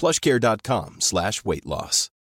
PlushCare dot com slash weight loss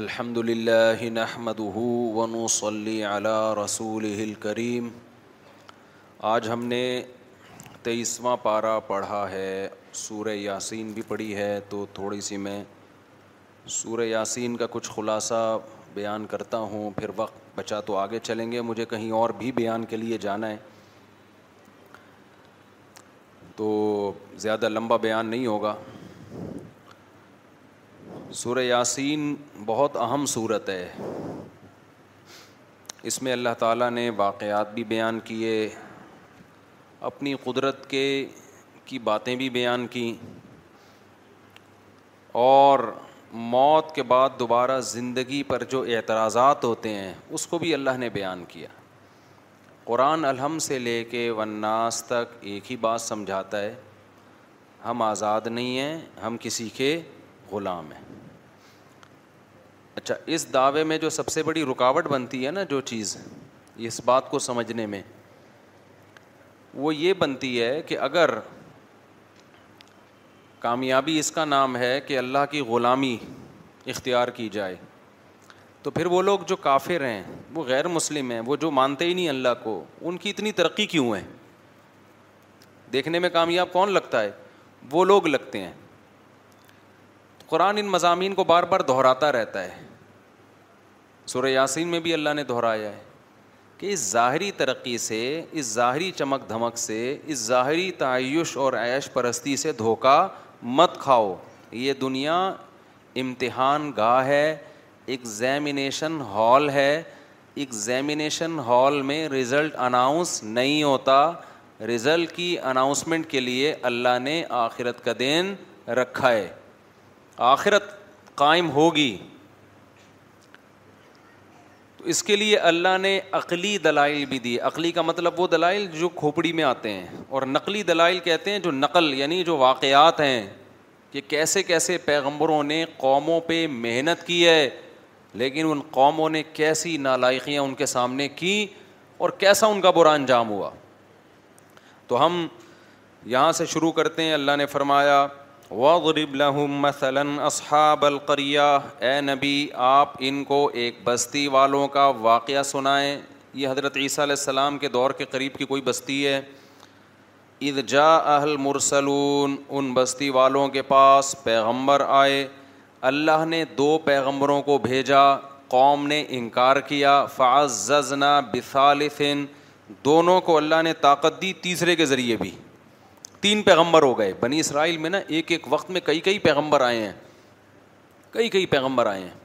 الحمد للہ نحمد ون و صلی علا رسول كريم آج ہم نے تیئیسواں پارہ پڑھا ہے سورہ یاسین بھی پڑھی ہے تو تھوڑی سی میں سورہ یاسین کا کچھ خلاصہ بیان کرتا ہوں پھر وقت بچا تو آگے چلیں گے مجھے کہیں اور بھی بیان کے لیے جانا ہے تو زیادہ لمبا بیان نہیں ہوگا سورہ یاسین بہت اہم صورت ہے اس میں اللہ تعالیٰ نے واقعات بھی بیان کیے اپنی قدرت کے کی باتیں بھی بیان کیں اور موت کے بعد دوبارہ زندگی پر جو اعتراضات ہوتے ہیں اس کو بھی اللہ نے بیان کیا قرآن الحم سے لے کے وناس تک ایک ہی بات سمجھاتا ہے ہم آزاد نہیں ہیں ہم کسی کے غلام ہے اچھا اس دعوے میں جو سب سے بڑی رکاوٹ بنتی ہے نا جو چیز اس بات کو سمجھنے میں وہ یہ بنتی ہے کہ اگر کامیابی اس کا نام ہے کہ اللہ کی غلامی اختیار کی جائے تو پھر وہ لوگ جو کافر ہیں وہ غیر مسلم ہیں وہ جو مانتے ہی نہیں اللہ کو ان کی اتنی ترقی کیوں ہے دیکھنے میں کامیاب کون لگتا ہے وہ لوگ لگتے ہیں قرآن ان مضامین کو بار بار دہراتا رہتا ہے سورہ یاسین میں بھی اللہ نے دہرایا ہے کہ اس ظاہری ترقی سے اس ظاہری چمک دھمک سے اس ظاہری تعیش اور عیش پرستی سے دھوکہ مت کھاؤ یہ دنیا امتحان گاہ ہے ایگزامینیشن ہال ہے ایگزامینیشن ہال میں رزلٹ اناؤنس نہیں ہوتا رزلٹ کی اناؤنسمنٹ کے لیے اللہ نے آخرت کا دین رکھا ہے آخرت قائم ہوگی تو اس کے لیے اللہ نے عقلی دلائل بھی دی عقلی کا مطلب وہ دلائل جو کھوپڑی میں آتے ہیں اور نقلی دلائل کہتے ہیں جو نقل یعنی جو واقعات ہیں کہ کیسے کیسے پیغمبروں نے قوموں پہ محنت کی ہے لیکن ان قوموں نے کیسی نالائقیاں ان کے سامنے کی اور کیسا ان کا برا انجام ہوا تو ہم یہاں سے شروع کرتے ہیں اللہ نے فرمایا أَصْحَابَ غریبلقریہ اے نبی آپ ان کو ایک بستی والوں کا واقعہ سنائیں یہ حضرت عیسیٰ علیہ السلام کے دور کے قریب کی کوئی بستی ہے جَا اہل مرسلون ان بستی والوں کے پاس پیغمبر آئے اللہ نے دو پیغمبروں کو بھیجا قوم نے انکار کیا فَعَزَّزْنَا ززنا دونوں کو اللہ نے طاقت دی تیسرے کے ذریعے بھی تین پیغمبر ہو گئے بنی اسرائیل میں نا ایک ایک وقت میں کئی کئی پیغمبر آئے ہیں کئی کئی پیغمبر آئے ہیں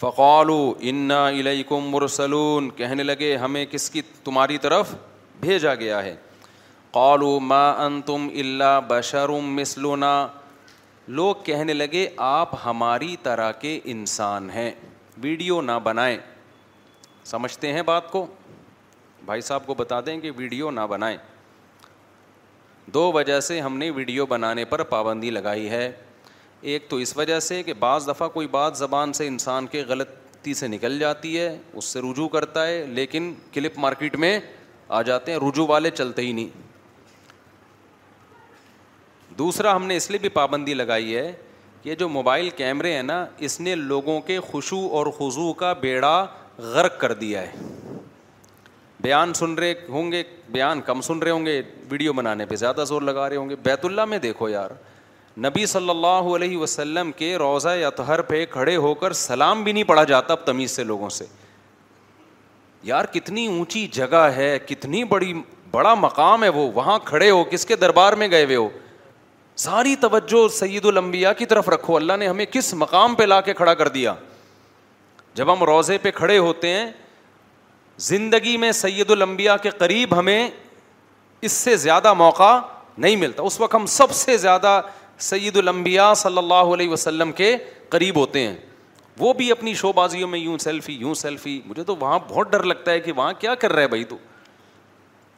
فقول و انا الم مرسلون کہنے لگے ہمیں کس کی تمہاری طرف بھیجا گیا ہے قول ما ان تم اللہ بشرم مسلونا لوگ کہنے لگے آپ ہماری طرح کے انسان ہیں ویڈیو نہ بنائیں سمجھتے ہیں بات کو بھائی صاحب کو بتا دیں کہ ویڈیو نہ بنائیں دو وجہ سے ہم نے ویڈیو بنانے پر پابندی لگائی ہے ایک تو اس وجہ سے کہ بعض دفعہ کوئی بات زبان سے انسان کے غلطی سے نکل جاتی ہے اس سے رجوع کرتا ہے لیکن کلپ مارکیٹ میں آ جاتے ہیں رجوع والے چلتے ہی نہیں دوسرا ہم نے اس لیے بھی پابندی لگائی ہے یہ جو موبائل کیمرے ہیں نا اس نے لوگوں کے خوشو اور خضو کا بیڑا غرق کر دیا ہے بیان سن رہے ہوں گے بیان کم سن رہے ہوں گے ویڈیو بنانے پہ زیادہ زور لگا رہے ہوں گے بیت اللہ میں دیکھو یار نبی صلی اللہ علیہ وسلم کے روضہ یا تہر پہ کھڑے ہو کر سلام بھی نہیں پڑھا جاتا اب تمیز سے لوگوں سے یار کتنی اونچی جگہ ہے کتنی بڑی بڑا مقام ہے وہ وہاں کھڑے ہو کس کے دربار میں گئے ہوئے ہو ساری توجہ سعید المبیا کی طرف رکھو اللہ نے ہمیں کس مقام پہ لا کے کھڑا کر دیا جب ہم روزے پہ کھڑے ہوتے ہیں زندگی میں سید الانبیاء کے قریب ہمیں اس سے زیادہ موقع نہیں ملتا اس وقت ہم سب سے زیادہ سید المبیا صلی اللہ علیہ وسلم کے قریب ہوتے ہیں وہ بھی اپنی شو بازیوں میں یوں سیلفی یوں سیلفی مجھے تو وہاں بہت ڈر لگتا ہے کہ وہاں کیا کر رہا ہے بھائی تو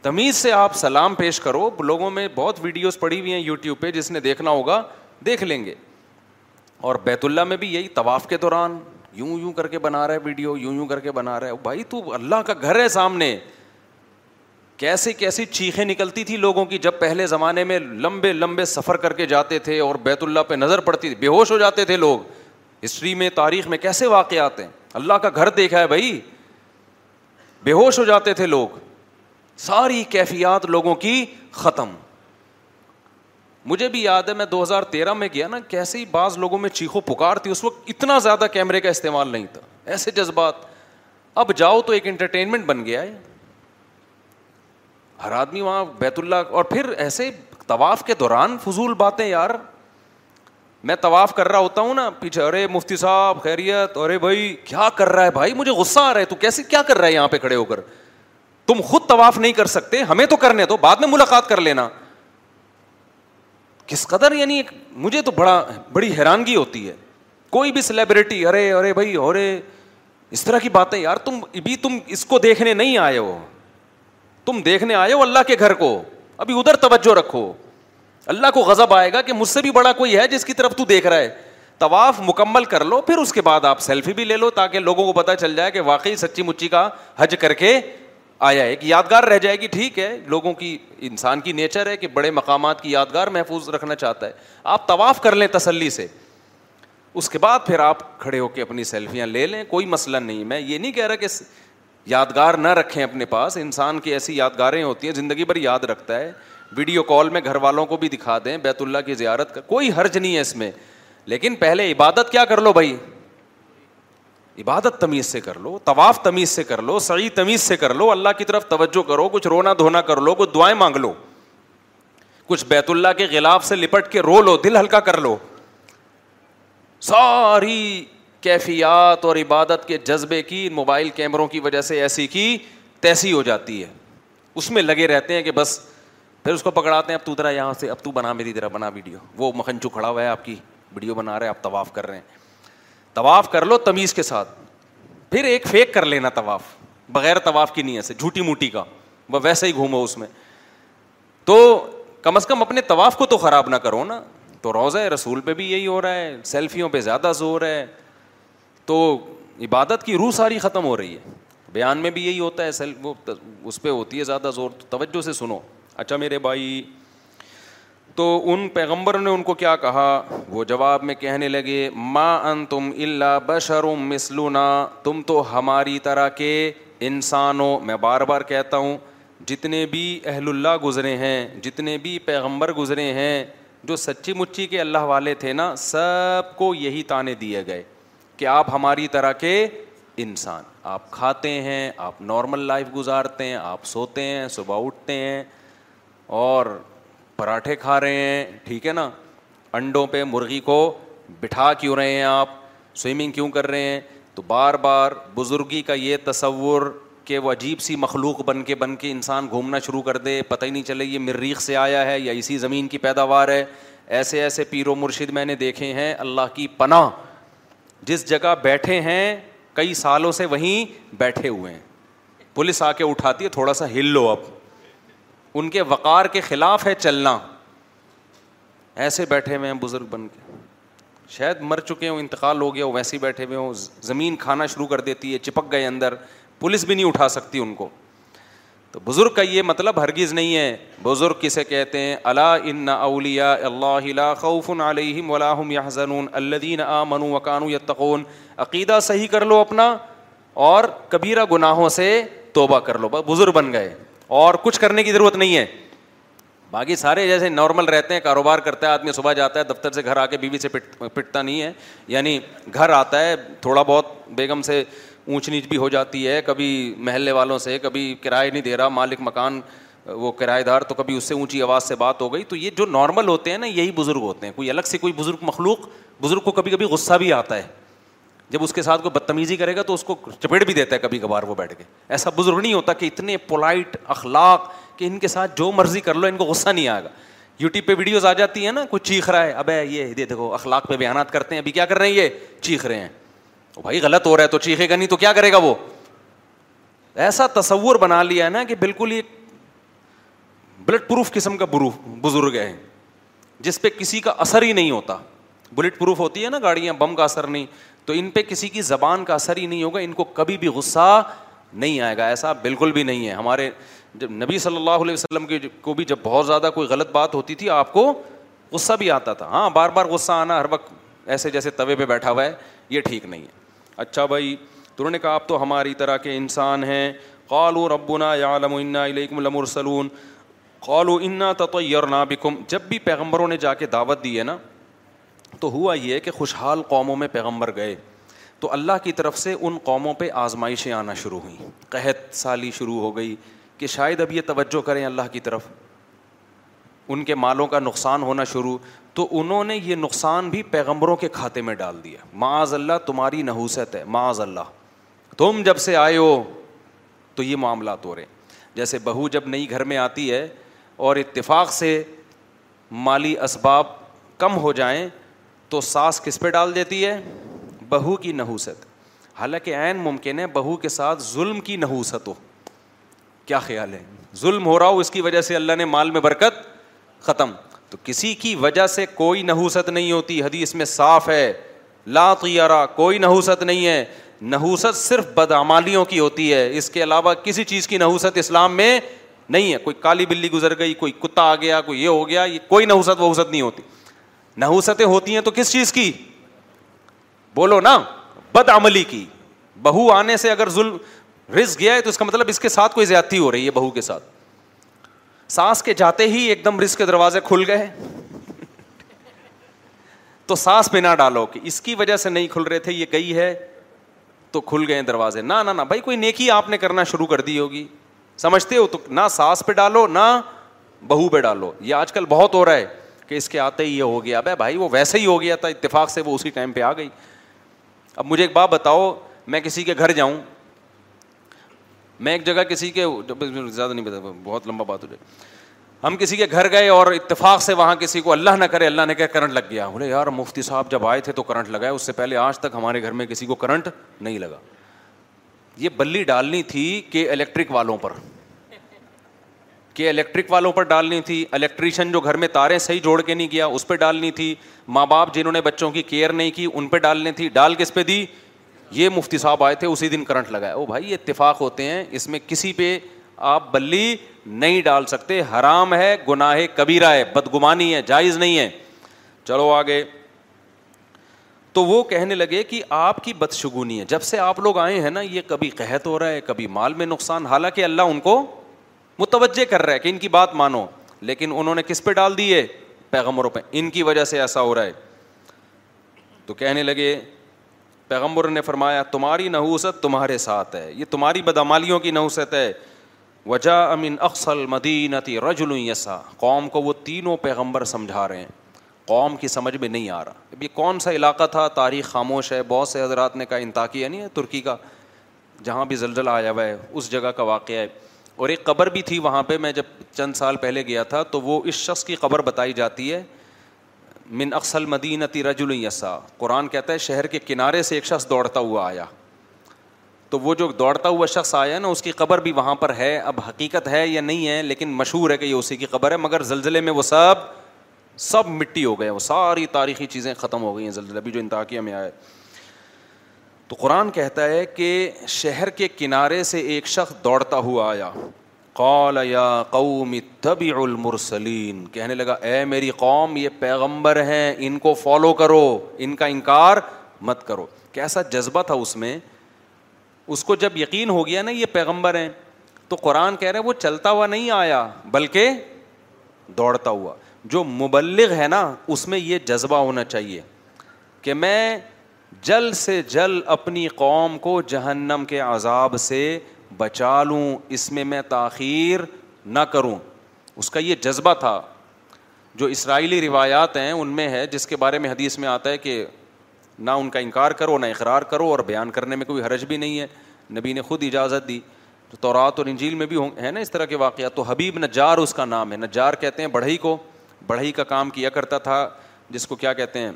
تمیز سے آپ سلام پیش کرو لوگوں میں بہت ویڈیوز پڑی ہوئی ہیں یوٹیوب پہ جس نے دیکھنا ہوگا دیکھ لیں گے اور بیت اللہ میں بھی یہی طواف کے دوران یوں یوں کر کے بنا رہا ہے ویڈیو یوں یوں کر کے بنا رہا ہے بھائی تو اللہ کا گھر ہے سامنے کیسے کیسی چیخیں نکلتی تھی لوگوں کی جب پہلے زمانے میں لمبے لمبے سفر کر کے جاتے تھے اور بیت اللہ پہ نظر پڑتی تھی بے ہوش ہو جاتے تھے لوگ ہسٹری میں تاریخ میں کیسے واقعات ہیں اللہ کا گھر دیکھا ہے بھائی بے ہوش ہو جاتے تھے لوگ ساری کیفیات لوگوں کی ختم مجھے بھی یاد ہے میں دو ہزار تیرہ میں گیا نا کیسے ہی بعض لوگوں میں چیخو پکار تھی اس وقت اتنا زیادہ کیمرے کا استعمال نہیں تھا ایسے جذبات اب جاؤ تو ایک انٹرٹینمنٹ بن گیا ہے ہر آدمی وہاں بیت اللہ اور پھر ایسے طواف کے دوران فضول باتیں یار میں طواف کر رہا ہوتا ہوں نا پیچھے ارے مفتی صاحب خیریت ارے بھائی کیا کر رہا ہے بھائی مجھے غصہ آ رہا ہے تو کیسے کیا کر رہا ہے یہاں پہ کھڑے ہو کر تم خود طواف نہیں کر سکتے ہمیں تو کرنے تو بعد میں ملاقات کر لینا کس قدر یعنی مجھے تو بڑا بڑی حیرانگی ہوتی ہے کوئی بھی سلیبریٹی ارے ارے بھائی ارے اس طرح کی باتیں یار تم ابھی تم اس کو دیکھنے نہیں آئے ہو تم دیکھنے آئے ہو اللہ کے گھر کو ابھی ادھر توجہ رکھو اللہ کو غضب آئے گا کہ مجھ سے بھی بڑا کوئی ہے جس کی طرف تو دیکھ رہا ہے طواف مکمل کر لو پھر اس کے بعد آپ سیلفی بھی لے لو تاکہ لوگوں کو پتا چل جائے کہ واقعی سچی مچی کا حج کر کے آیا ہے کہ یادگار رہ جائے گی ٹھیک ہے لوگوں کی انسان کی نیچر ہے کہ بڑے مقامات کی یادگار محفوظ رکھنا چاہتا ہے آپ طواف کر لیں تسلی سے اس کے بعد پھر آپ کھڑے ہو کے اپنی سیلفیاں لے لیں کوئی مسئلہ نہیں میں یہ نہیں کہہ رہا کہ یادگار نہ رکھیں اپنے پاس انسان کی ایسی یادگاریں ہوتی ہیں زندگی بھر یاد رکھتا ہے ویڈیو کال میں گھر والوں کو بھی دکھا دیں بیت اللہ کی زیارت کا کوئی حرج نہیں ہے اس میں لیکن پہلے عبادت کیا کر لو بھائی عبادت تمیز سے کر لو طواف تمیز سے کر لو صحیح تمیز سے کر لو اللہ کی طرف توجہ کرو کچھ رونا دھونا کر لو کچھ دعائیں مانگ لو کچھ بیت اللہ کے غلاف سے لپٹ کے رو لو دل ہلکا کر لو ساری کیفیات اور عبادت کے جذبے کی موبائل کیمروں کی وجہ سے ایسی کی تیسی ہو جاتی ہے اس میں لگے رہتے ہیں کہ بس پھر اس کو پکڑاتے ہیں اب تو ذرا یہاں سے اب تو بنا میری ذرا بنا ویڈیو وہ مکھن کھڑا ہوا ہے آپ کی ویڈیو بنا رہے ہیں آپ طواف کر رہے ہیں طواف کر لو تمیز کے ساتھ پھر ایک فیک کر لینا طواف بغیر طواف کی نیت سے جھوٹی موٹی کا وہ ویسے ہی گھومو اس میں تو کم از کم اپنے طواف کو تو خراب نہ کرو نا تو روزہ رسول پہ بھی یہی ہو رہا ہے سیلفیوں پہ زیادہ زور ہے تو عبادت کی روح ساری ختم ہو رہی ہے بیان میں بھی یہی ہوتا ہے سیلف وہ اس پہ ہوتی ہے زیادہ زور تو توجہ سے سنو اچھا میرے بھائی تو ان پیغمبر نے ان کو کیا کہا وہ جواب میں کہنے لگے ما ان تم اللہ بشرم مسلونا تم تو ہماری طرح کے انسان ہو میں بار بار کہتا ہوں جتنے بھی اہل اللہ گزرے ہیں جتنے بھی پیغمبر گزرے ہیں جو سچی مچی کے اللہ والے تھے نا سب کو یہی تانے دیے گئے کہ آپ ہماری طرح کے انسان آپ کھاتے ہیں آپ نارمل لائف گزارتے ہیں آپ سوتے ہیں صبح اٹھتے ہیں اور پراٹھے کھا رہے ہیں ٹھیک ہے نا انڈوں پہ مرغی کو بٹھا کیوں رہے ہیں آپ سوئمنگ کیوں کر رہے ہیں تو بار بار بزرگی کا یہ تصور کہ وہ عجیب سی مخلوق بن کے بن کے انسان گھومنا شروع کر دے پتہ ہی نہیں چلے یہ مریخ سے آیا ہے یا اسی زمین کی پیداوار ہے ایسے ایسے پیر و مرشد میں نے دیکھے ہیں اللہ کی پناہ جس جگہ بیٹھے ہیں کئی سالوں سے وہیں بیٹھے ہوئے ہیں پولیس آ کے اٹھاتی ہے تھوڑا سا ہل لو اب ان کے وقار کے خلاف ہے چلنا ایسے بیٹھے ہوئے ہیں بزرگ بن کے شاید مر چکے ہوں انتقال ہو گیا ہو ویسے ہی بیٹھے ہوئے ہوں زمین کھانا شروع کر دیتی ہے چپک گئے اندر پولیس بھی نہیں اٹھا سکتی ان کو تو بزرگ کا یہ مطلب ہرگز نہیں ہے بزرگ کسے کہتے ہیں اللہ ان اولیا اللہ خوف علیہم ولاحم یا حضن الدین آ منو وقانو یا تقون عقیدہ صحیح کر لو اپنا اور کبیرہ گناہوں سے توبہ کر لو بزرگ بن گئے اور کچھ کرنے کی ضرورت نہیں ہے باقی سارے جیسے نارمل رہتے ہیں کاروبار کرتا ہے آدمی صبح جاتا ہے دفتر سے گھر آ کے بیوی سے پٹ پٹتا نہیں ہے یعنی گھر آتا ہے تھوڑا بہت بیگم سے اونچ نیچ بھی ہو جاتی ہے کبھی محلے والوں سے کبھی کرائے نہیں دے رہا مالک مکان وہ کرایہ دار تو کبھی اس سے اونچی آواز سے بات ہو گئی تو یہ جو نارمل ہوتے ہیں نا یہی بزرگ ہوتے ہیں کوئی الگ سے کوئی بزرگ مخلوق بزرگ کو کبھی کبھی غصہ بھی آتا ہے جب اس کے ساتھ کوئی بدتمیزی کرے گا تو اس کو چپیٹ بھی دیتا ہے کبھی کبھار وہ بیٹھ کے ایسا بزرگ نہیں ہوتا کہ اتنے پولائٹ اخلاق کہ ان کے ساتھ جو مرضی کر لو ان کو غصہ نہیں آئے گا یوٹیوب پہ ویڈیوز آ جاتی ہیں نا کوئی چیخ رہا ہے اب یہ دے دیکھو اخلاق پہ بیانات کرتے ہیں ابھی کیا کر رہے ہیں یہ چیخ رہے ہیں تو بھائی غلط ہو رہا ہے تو چیخے گا نہیں تو کیا کرے گا وہ ایسا تصور بنا لیا ہے نا کہ بالکل یہ بلٹ پروف قسم کا بزرگ ہے جس پہ کسی کا اثر ہی نہیں ہوتا بلٹ پروف ہوتی ہے نا گاڑیاں بم کا اثر نہیں تو ان پہ کسی کی زبان کا اثر ہی نہیں ہوگا ان کو کبھی بھی غصہ نہیں آئے گا ایسا بالکل بھی نہیں ہے ہمارے جب نبی صلی اللہ علیہ وسلم کے کو بھی جب بہت زیادہ کوئی غلط بات ہوتی تھی آپ کو غصہ بھی آتا تھا ہاں بار بار غصہ آنا ہر وقت ایسے جیسے توے پہ بیٹھا ہوا ہے یہ ٹھیک نہیں ہے اچھا بھائی تو انہوں نے کہا آپ تو ہماری طرح کے انسان ہیں قالو ربنا یا انا الیکم لمرسلون قالو انا تطیرنا بکم جب بھی پیغمبروں نے جا کے دعوت دی ہے نا تو ہوا یہ کہ خوشحال قوموں میں پیغمبر گئے تو اللہ کی طرف سے ان قوموں پہ آزمائشیں آنا شروع ہوئیں قحط سالی شروع ہو گئی کہ شاید اب یہ توجہ کریں اللہ کی طرف ان کے مالوں کا نقصان ہونا شروع تو انہوں نے یہ نقصان بھی پیغمبروں کے کھاتے میں ڈال دیا معاذ اللہ تمہاری نحوست ہے معاذ اللہ تم جب سے آئے ہو تو یہ معاملہ تو رہے جیسے بہو جب نئی گھر میں آتی ہے اور اتفاق سے مالی اسباب کم ہو جائیں تو ساس کس پہ ڈال دیتی ہے بہو کی نحوست حالانکہ عین ممکن ہے بہو کے ساتھ ظلم کی نحوست ہو کیا خیال ہے ظلم ہو رہا ہو اس کی وجہ سے اللہ نے مال میں برکت ختم تو کسی کی وجہ سے کوئی نحوست نہیں ہوتی حدیث میں صاف ہے لا قیارہ کوئی نحوست نہیں ہے نحوست صرف بدعمالیوں کی ہوتی ہے اس کے علاوہ کسی چیز کی نحوست اسلام میں نہیں ہے کوئی کالی بلی گزر گئی کوئی کتا آ گیا کوئی یہ ہو گیا یہ کوئی نحوست وحوست نہیں ہوتی نحوستیں ہوتی ہیں تو کس چیز کی بولو نا بد عملی کی بہو آنے سے اگر ظلم رس گیا ہے تو اس کا مطلب اس کے ساتھ کوئی زیادتی ہو رہی ہے بہو کے ساتھ سانس کے جاتے ہی ایک دم رس کے دروازے کھل گئے تو سانس پہ نہ ڈالو کہ اس کی وجہ سے نہیں کھل رہے تھے یہ گئی ہے تو کھل گئے دروازے نہ نہ بھائی کوئی نیکی آپ نے کرنا شروع کر دی ہوگی سمجھتے ہو تو نہ سانس پہ ڈالو نہ بہو پہ ڈالو یہ آج کل بہت ہو رہا ہے کہ اس کے آتے ہی یہ ہو گیا اب بھائی وہ ویسے ہی ہو گیا تھا اتفاق سے وہ اسی ٹائم پہ آ گئی اب مجھے ایک بات بتاؤ میں کسی کے گھر جاؤں میں ایک جگہ کسی کے زیادہ نہیں بتا بہت لمبا بات ہو جائے ہم کسی کے گھر گئے اور اتفاق سے وہاں کسی کو اللہ نہ کرے اللہ نے کہا کرنٹ لگ گیا بولے یار مفتی صاحب جب آئے تھے تو کرنٹ ہے اس سے پہلے آج تک ہمارے گھر میں کسی کو کرنٹ نہیں لگا یہ بلی ڈالنی تھی کہ الیکٹرک والوں پر کہ الیکٹرک والوں پر ڈالنی تھی الیکٹریشین جو گھر میں تاریں صحیح جوڑ کے نہیں کیا اس پہ ڈالنی تھی ماں باپ جنہوں نے بچوں کی کیئر نہیں کی ان پہ ڈالنی تھی ڈال کس پہ دی یہ مفتی صاحب آئے تھے اسی دن کرنٹ لگایا او بھائی اتفاق ہوتے ہیں اس میں کسی پہ آپ بلی نہیں ڈال سکتے حرام ہے گناہ کبیرہ ہے بدگمانی ہے جائز نہیں ہے چلو آگے تو وہ کہنے لگے کہ آپ کی بدشگونی ہے جب سے آپ لوگ آئے ہیں نا یہ کبھی قحط ہو رہا ہے کبھی مال میں نقصان حالانکہ اللہ ان کو متوجہ کر رہا ہے کہ ان کی بات مانو لیکن انہوں نے کس پہ ڈال دیے پیغمبروں پہ ان کی وجہ سے ایسا ہو رہا ہے تو کہنے لگے پیغمبر نے فرمایا تمہاری نحوست تمہارے ساتھ ہے یہ تمہاری بدامالیوں کی نحوست ہے وجا امین اقسل مدینتی رجل یسا قوم کو وہ تینوں پیغمبر سمجھا رہے ہیں قوم کی سمجھ میں نہیں آ رہا اب یہ کون سا علاقہ تھا تاریخ خاموش ہے بہت سے حضرات نے کہا انتا کیا نہیں ہے ترکی کا جہاں بھی زلزلہ آیا ہوا ہے اس جگہ کا واقعہ ہے اور ایک قبر بھی تھی وہاں پہ میں جب چند سال پہلے گیا تھا تو وہ اس شخص کی قبر بتائی جاتی ہے من اکثل مدینتی رج الایسا قرآن کہتا ہے شہر کے کنارے سے ایک شخص دوڑتا ہوا آیا تو وہ جو دوڑتا ہوا شخص آیا نا اس کی قبر بھی وہاں پر ہے اب حقیقت ہے یا نہیں ہے لیکن مشہور ہے کہ یہ اسی کی قبر ہے مگر زلزلے میں وہ سب سب مٹی ہو گئے وہ ساری تاریخی چیزیں ختم ہو گئی ہیں زلزلے بھی جو انتہا میں آئے تو قرآن کہتا ہے کہ شہر کے کنارے سے ایک شخص دوڑتا ہوا آیا قال یا قوم طبی المرسلین کہنے لگا اے میری قوم یہ پیغمبر ہیں ان کو فالو کرو ان کا انکار مت کرو کیسا جذبہ تھا اس میں اس کو جب یقین ہو گیا نا یہ پیغمبر ہیں تو قرآن کہہ رہے وہ چلتا ہوا نہیں آیا بلکہ دوڑتا ہوا جو مبلغ ہے نا اس میں یہ جذبہ ہونا چاہیے کہ میں جل سے جل اپنی قوم کو جہنم کے عذاب سے بچا لوں اس میں میں تاخیر نہ کروں اس کا یہ جذبہ تھا جو اسرائیلی روایات ہیں ان میں ہے جس کے بارے میں حدیث میں آتا ہے کہ نہ ان کا انکار کرو نہ اقرار کرو اور بیان کرنے میں کوئی حرج بھی نہیں ہے نبی نے خود اجازت دی تو تورات اور انجیل میں بھی ہے نا اس طرح کے واقعات تو حبیب نجار اس کا نام ہے نجار کہتے ہیں بڑھئی کو بڑھئی کا کام کیا کرتا تھا جس کو کیا کہتے ہیں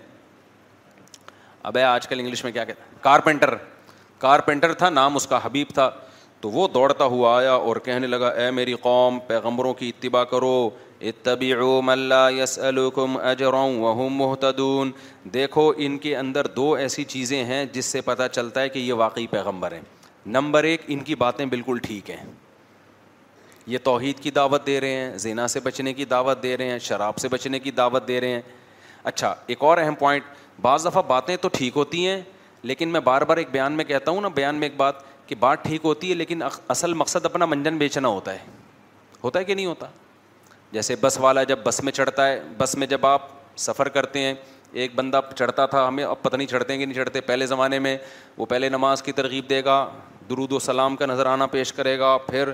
ابے آج کل انگلش میں کیا کہتے کارپینٹر کارپینٹر تھا نام اس کا حبیب تھا تو وہ دوڑتا ہوا آیا اور کہنے لگا اے میری قوم پیغمبروں کی اتباع کرو اے من لا يسألكم اجرا وهم محتدون دیکھو ان کے اندر دو ایسی چیزیں ہیں جس سے پتہ چلتا ہے کہ یہ واقعی پیغمبر ہیں نمبر ایک ان کی باتیں بالکل ٹھیک ہیں یہ توحید کی دعوت دے رہے ہیں زینا سے بچنے کی دعوت دے رہے ہیں شراب سے بچنے کی دعوت دے رہے ہیں اچھا ایک اور اہم پوائنٹ بعض دفعہ باتیں تو ٹھیک ہوتی ہیں لیکن میں بار بار ایک بیان میں کہتا ہوں نا بیان میں ایک بات کہ بات ٹھیک ہوتی ہے لیکن اصل مقصد اپنا منجن بیچنا ہوتا ہے ہوتا ہے کہ نہیں ہوتا جیسے بس والا جب بس میں چڑھتا ہے بس میں جب آپ سفر کرتے ہیں ایک بندہ چڑھتا تھا ہمیں اب پتہ نہیں چڑھتے ہیں کہ نہیں چڑھتے پہلے زمانے میں وہ پہلے نماز کی ترغیب دے گا درود و سلام کا نظرانہ پیش کرے گا پھر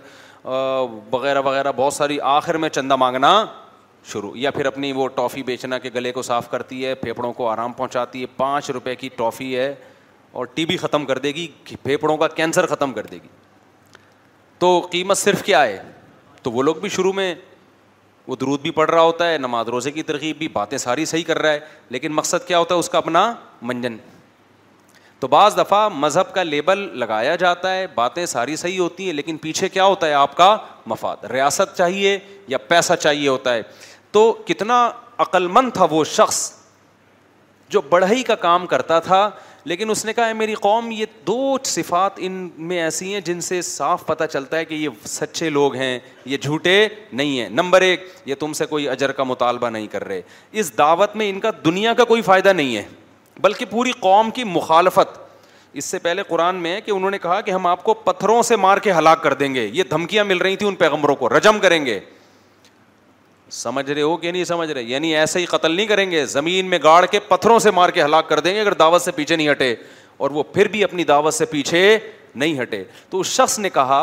وغیرہ وغیرہ بہت ساری آخر میں چندہ مانگنا شروع یا پھر اپنی وہ ٹافی بیچنا کہ گلے کو صاف کرتی ہے پھیپڑوں کو آرام پہنچاتی ہے پانچ روپے کی ٹافی ہے اور ٹی بی ختم کر دے گی پھیپڑوں پھیپھڑوں کا کینسر ختم کر دے گی تو قیمت صرف کیا ہے تو وہ لوگ بھی شروع میں وہ درود بھی پڑھ رہا ہوتا ہے نماز روزے کی ترغیب بھی باتیں ساری صحیح کر رہا ہے لیکن مقصد کیا ہوتا ہے اس کا اپنا منجن تو بعض دفعہ مذہب کا لیبل لگایا جاتا ہے باتیں ساری صحیح ہوتی ہیں لیکن پیچھے کیا ہوتا ہے آپ کا مفاد ریاست چاہیے یا پیسہ چاہیے ہوتا ہے تو کتنا عقل مند تھا وہ شخص جو بڑھئی کا کام کرتا تھا لیکن اس نے کہا میری قوم یہ دو صفات ان میں ایسی ہیں جن سے صاف پتہ چلتا ہے کہ یہ سچے لوگ ہیں یہ جھوٹے نہیں ہیں نمبر ایک یہ تم سے کوئی اجر کا مطالبہ نہیں کر رہے اس دعوت میں ان کا دنیا کا کوئی فائدہ نہیں ہے بلکہ پوری قوم کی مخالفت اس سے پہلے قرآن میں ہے کہ انہوں نے کہا کہ ہم آپ کو پتھروں سے مار کے ہلاک کر دیں گے یہ دھمکیاں مل رہی تھیں ان پیغمبروں کو رجم کریں گے سمجھ رہے ہو کہ نہیں سمجھ رہے یعنی ایسے ہی قتل نہیں کریں گے زمین میں گاڑ کے پتھروں سے مار کے ہلاک کر دیں گے اگر دعوت سے پیچھے نہیں ہٹے اور وہ پھر بھی اپنی دعوت سے پیچھے نہیں ہٹے تو اس شخص نے کہا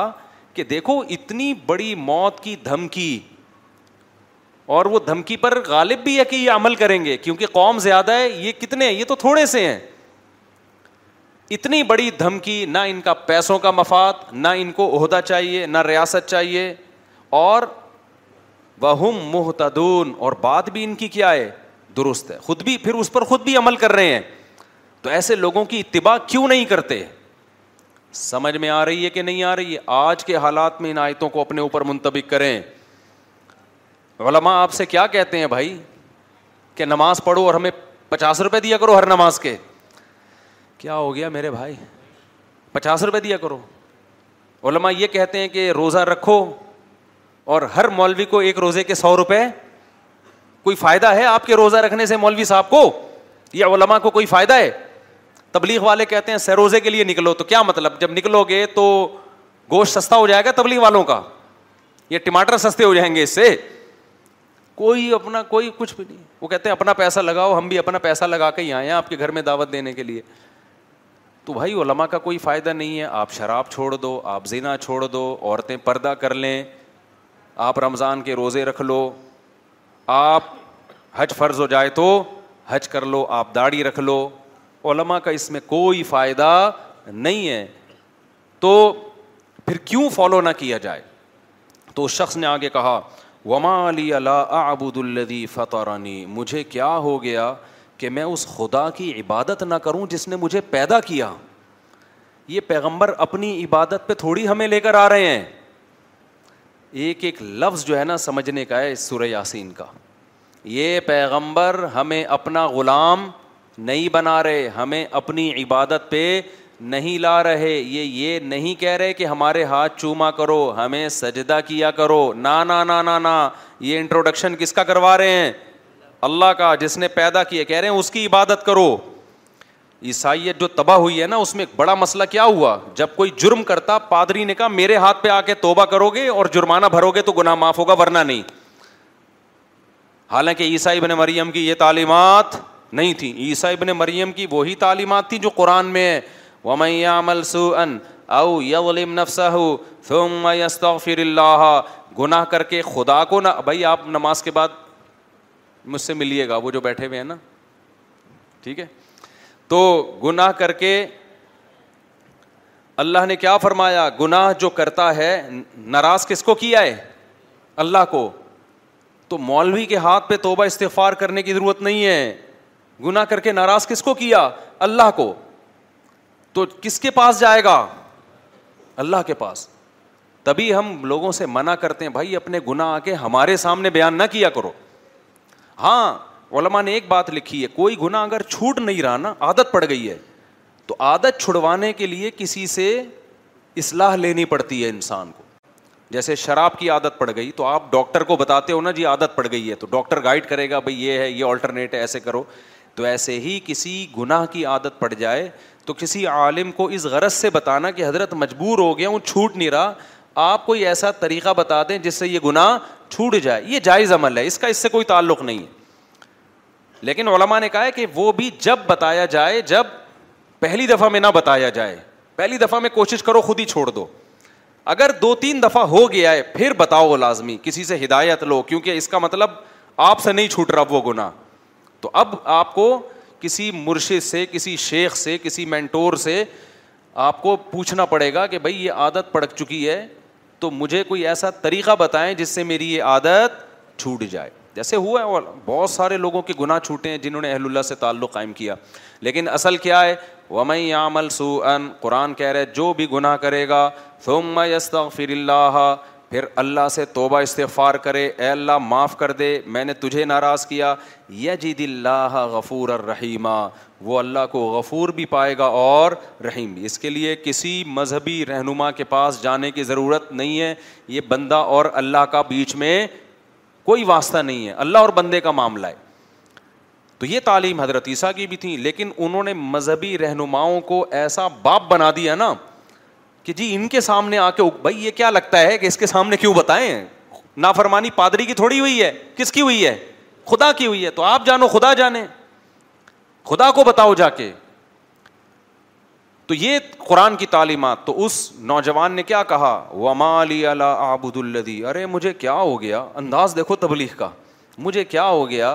کہ دیکھو اتنی بڑی موت کی دھمکی اور وہ دھمکی پر غالب بھی ہے کہ یہ عمل کریں گے کیونکہ قوم زیادہ ہے یہ کتنے ہیں یہ تو تھوڑے سے ہیں اتنی بڑی دھمکی نہ ان کا پیسوں کا مفاد نہ ان کو عہدہ چاہیے نہ ریاست چاہیے اور وہم محتدون اور بات بھی ان کی کیا ہے درست ہے خود بھی پھر اس پر خود بھی عمل کر رہے ہیں تو ایسے لوگوں کی اتباع کیوں نہیں کرتے سمجھ میں آ رہی ہے کہ نہیں آ رہی ہے آج کے حالات میں ان آیتوں کو اپنے اوپر منتبک کریں علماء آپ سے کیا کہتے ہیں بھائی کہ نماز پڑھو اور ہمیں پچاس روپے دیا کرو ہر نماز کے کیا ہو گیا میرے بھائی پچاس روپے دیا کرو علماء یہ کہتے ہیں کہ روزہ رکھو اور ہر مولوی کو ایک روزے کے سو روپے کوئی فائدہ ہے آپ کے روزہ رکھنے سے مولوی صاحب کو یا علماء کو کوئی فائدہ ہے تبلیغ والے کہتے ہیں سہ روزے کے لیے نکلو تو کیا مطلب جب نکلو گے تو گوشت سستا ہو جائے گا تبلیغ والوں کا یا ٹماٹر سستے ہو جائیں گے اس سے کوئی اپنا کوئی کچھ بھی نہیں وہ کہتے ہیں اپنا پیسہ لگاؤ ہم بھی اپنا پیسہ لگا کے ہی آئے ہیں آپ کے گھر میں دعوت دینے کے لیے تو بھائی علماء کا کوئی فائدہ نہیں ہے آپ شراب چھوڑ دو آپ زینا چھوڑ دو عورتیں پردہ کر لیں آپ رمضان کے روزے رکھ لو آپ حج فرض ہو جائے تو حج کر لو آپ داڑھی رکھ لو علماء کا اس میں کوئی فائدہ نہیں ہے تو پھر کیوں فالو نہ کیا جائے تو اس شخص نے آگے کہا وما علی اللہ آبود الدی فتح مجھے کیا ہو گیا کہ میں اس خدا کی عبادت نہ کروں جس نے مجھے پیدا کیا یہ پیغمبر اپنی عبادت پہ تھوڑی ہمیں لے کر آ رہے ہیں ایک ایک لفظ جو ہے نا سمجھنے کا ہے سورہ یاسین کا یہ پیغمبر ہمیں اپنا غلام نہیں بنا رہے ہمیں اپنی عبادت پہ نہیں لا رہے یہ یہ نہیں کہہ رہے کہ ہمارے ہاتھ چوما کرو ہمیں سجدہ کیا کرو نا نا نا نا نا یہ انٹروڈکشن کس کا کروا رہے ہیں اللہ کا جس نے پیدا کیا کہہ رہے ہیں اس کی عبادت کرو عیسائیت جو تباہ ہوئی ہے نا اس میں ایک بڑا مسئلہ کیا ہوا جب کوئی جرم کرتا پادری نے کہا میرے ہاتھ پہ آ کے توبہ کرو گے اور جرمانہ بھرو گے تو گناہ معاف ہوگا ورنہ نہیں حالانکہ عیسائی ابن مریم کی یہ تعلیمات نہیں تھیں عیسائی ابن مریم کی وہی تعلیمات تھی جو قرآن میں ہے گناہ کر کے کے خدا کو نہ بھائی آپ نماز بعد مجھ سے ملیے گا وہ جو بیٹھے ہوئے ہیں نا ٹھیک ہے تو گناہ کر کے اللہ نے کیا فرمایا گناہ جو کرتا ہے ناراض کس کو کیا ہے اللہ کو تو مولوی کے ہاتھ پہ توبہ استفار کرنے کی ضرورت نہیں ہے گناہ کر کے ناراض کس کو کیا اللہ کو تو کس کے پاس جائے گا اللہ کے پاس تبھی ہم لوگوں سے منع کرتے ہیں بھائی اپنے گناہ آ کے ہمارے سامنے بیان نہ کیا کرو ہاں علما نے ایک بات لکھی ہے کوئی گناہ اگر چھوٹ نہیں رہا نا عادت پڑ گئی ہے تو عادت چھڑوانے کے لیے کسی سے اصلاح لینی پڑتی ہے انسان کو جیسے شراب کی عادت پڑ گئی تو آپ ڈاکٹر کو بتاتے ہو نا جی عادت پڑ گئی ہے تو ڈاکٹر گائڈ کرے گا بھائی یہ ہے یہ آلٹرنیٹ ہے ایسے کرو تو ایسے ہی کسی گناہ کی عادت پڑ جائے تو کسی عالم کو اس غرض سے بتانا کہ حضرت مجبور ہو گیا ہوں چھوٹ نہیں رہا آپ کوئی ایسا طریقہ بتا دیں جس سے یہ گناہ چھوٹ جائے یہ جائز عمل ہے اس کا اس سے کوئی تعلق نہیں ہے لیکن علما نے کہا کہ وہ بھی جب بتایا جائے جب پہلی دفعہ میں نہ بتایا جائے پہلی دفعہ میں کوشش کرو خود ہی چھوڑ دو اگر دو تین دفعہ ہو گیا ہے پھر بتاؤ لازمی کسی سے ہدایت لو کیونکہ اس کا مطلب آپ سے نہیں چھوٹ رہا وہ گناہ تو اب آپ کو کسی مرشد سے کسی شیخ سے کسی مینٹور سے آپ کو پوچھنا پڑے گا کہ بھائی یہ عادت پڑک چکی ہے تو مجھے کوئی ایسا طریقہ بتائیں جس سے میری یہ عادت چھوٹ جائے جیسے ہوا ہے اور بہت سارے لوگوں کے گناہ چھوٹے ہیں جنہوں نے اہل اللہ سے تعلق قائم کیا لیکن اصل کیا ہے ومئی عمل سو ان قرآن کہہ رہے جو بھی گناہ کرے گا تم میں اللہ پھر اللہ سے توبہ استفار کرے اے اللہ معاف کر دے میں نے تجھے ناراض کیا یجد اللہ غفور الرحیمہ وہ اللہ کو غفور بھی پائے گا اور رحیم بھی اس کے لیے کسی مذہبی رہنما کے پاس جانے کی ضرورت نہیں ہے یہ بندہ اور اللہ کا بیچ میں کوئی واسطہ نہیں ہے اللہ اور بندے کا معاملہ ہے تو یہ تعلیم حضرت عیسیٰ کی بھی تھی لیکن انہوں نے مذہبی رہنماؤں کو ایسا باپ بنا دیا نا کہ جی ان کے سامنے آ کے بھائی یہ کیا لگتا ہے کہ اس کے سامنے کیوں بتائیں نافرمانی پادری کی تھوڑی ہوئی ہے کس کی ہوئی ہے خدا کی ہوئی ہے تو آپ جانو خدا جانے خدا کو بتاؤ جا کے تو یہ قرآن کی تعلیمات تو اس نوجوان نے کیا کہا وما الدی ارے مجھے کیا ہو گیا انداز دیکھو تبلیغ کا مجھے کیا ہو گیا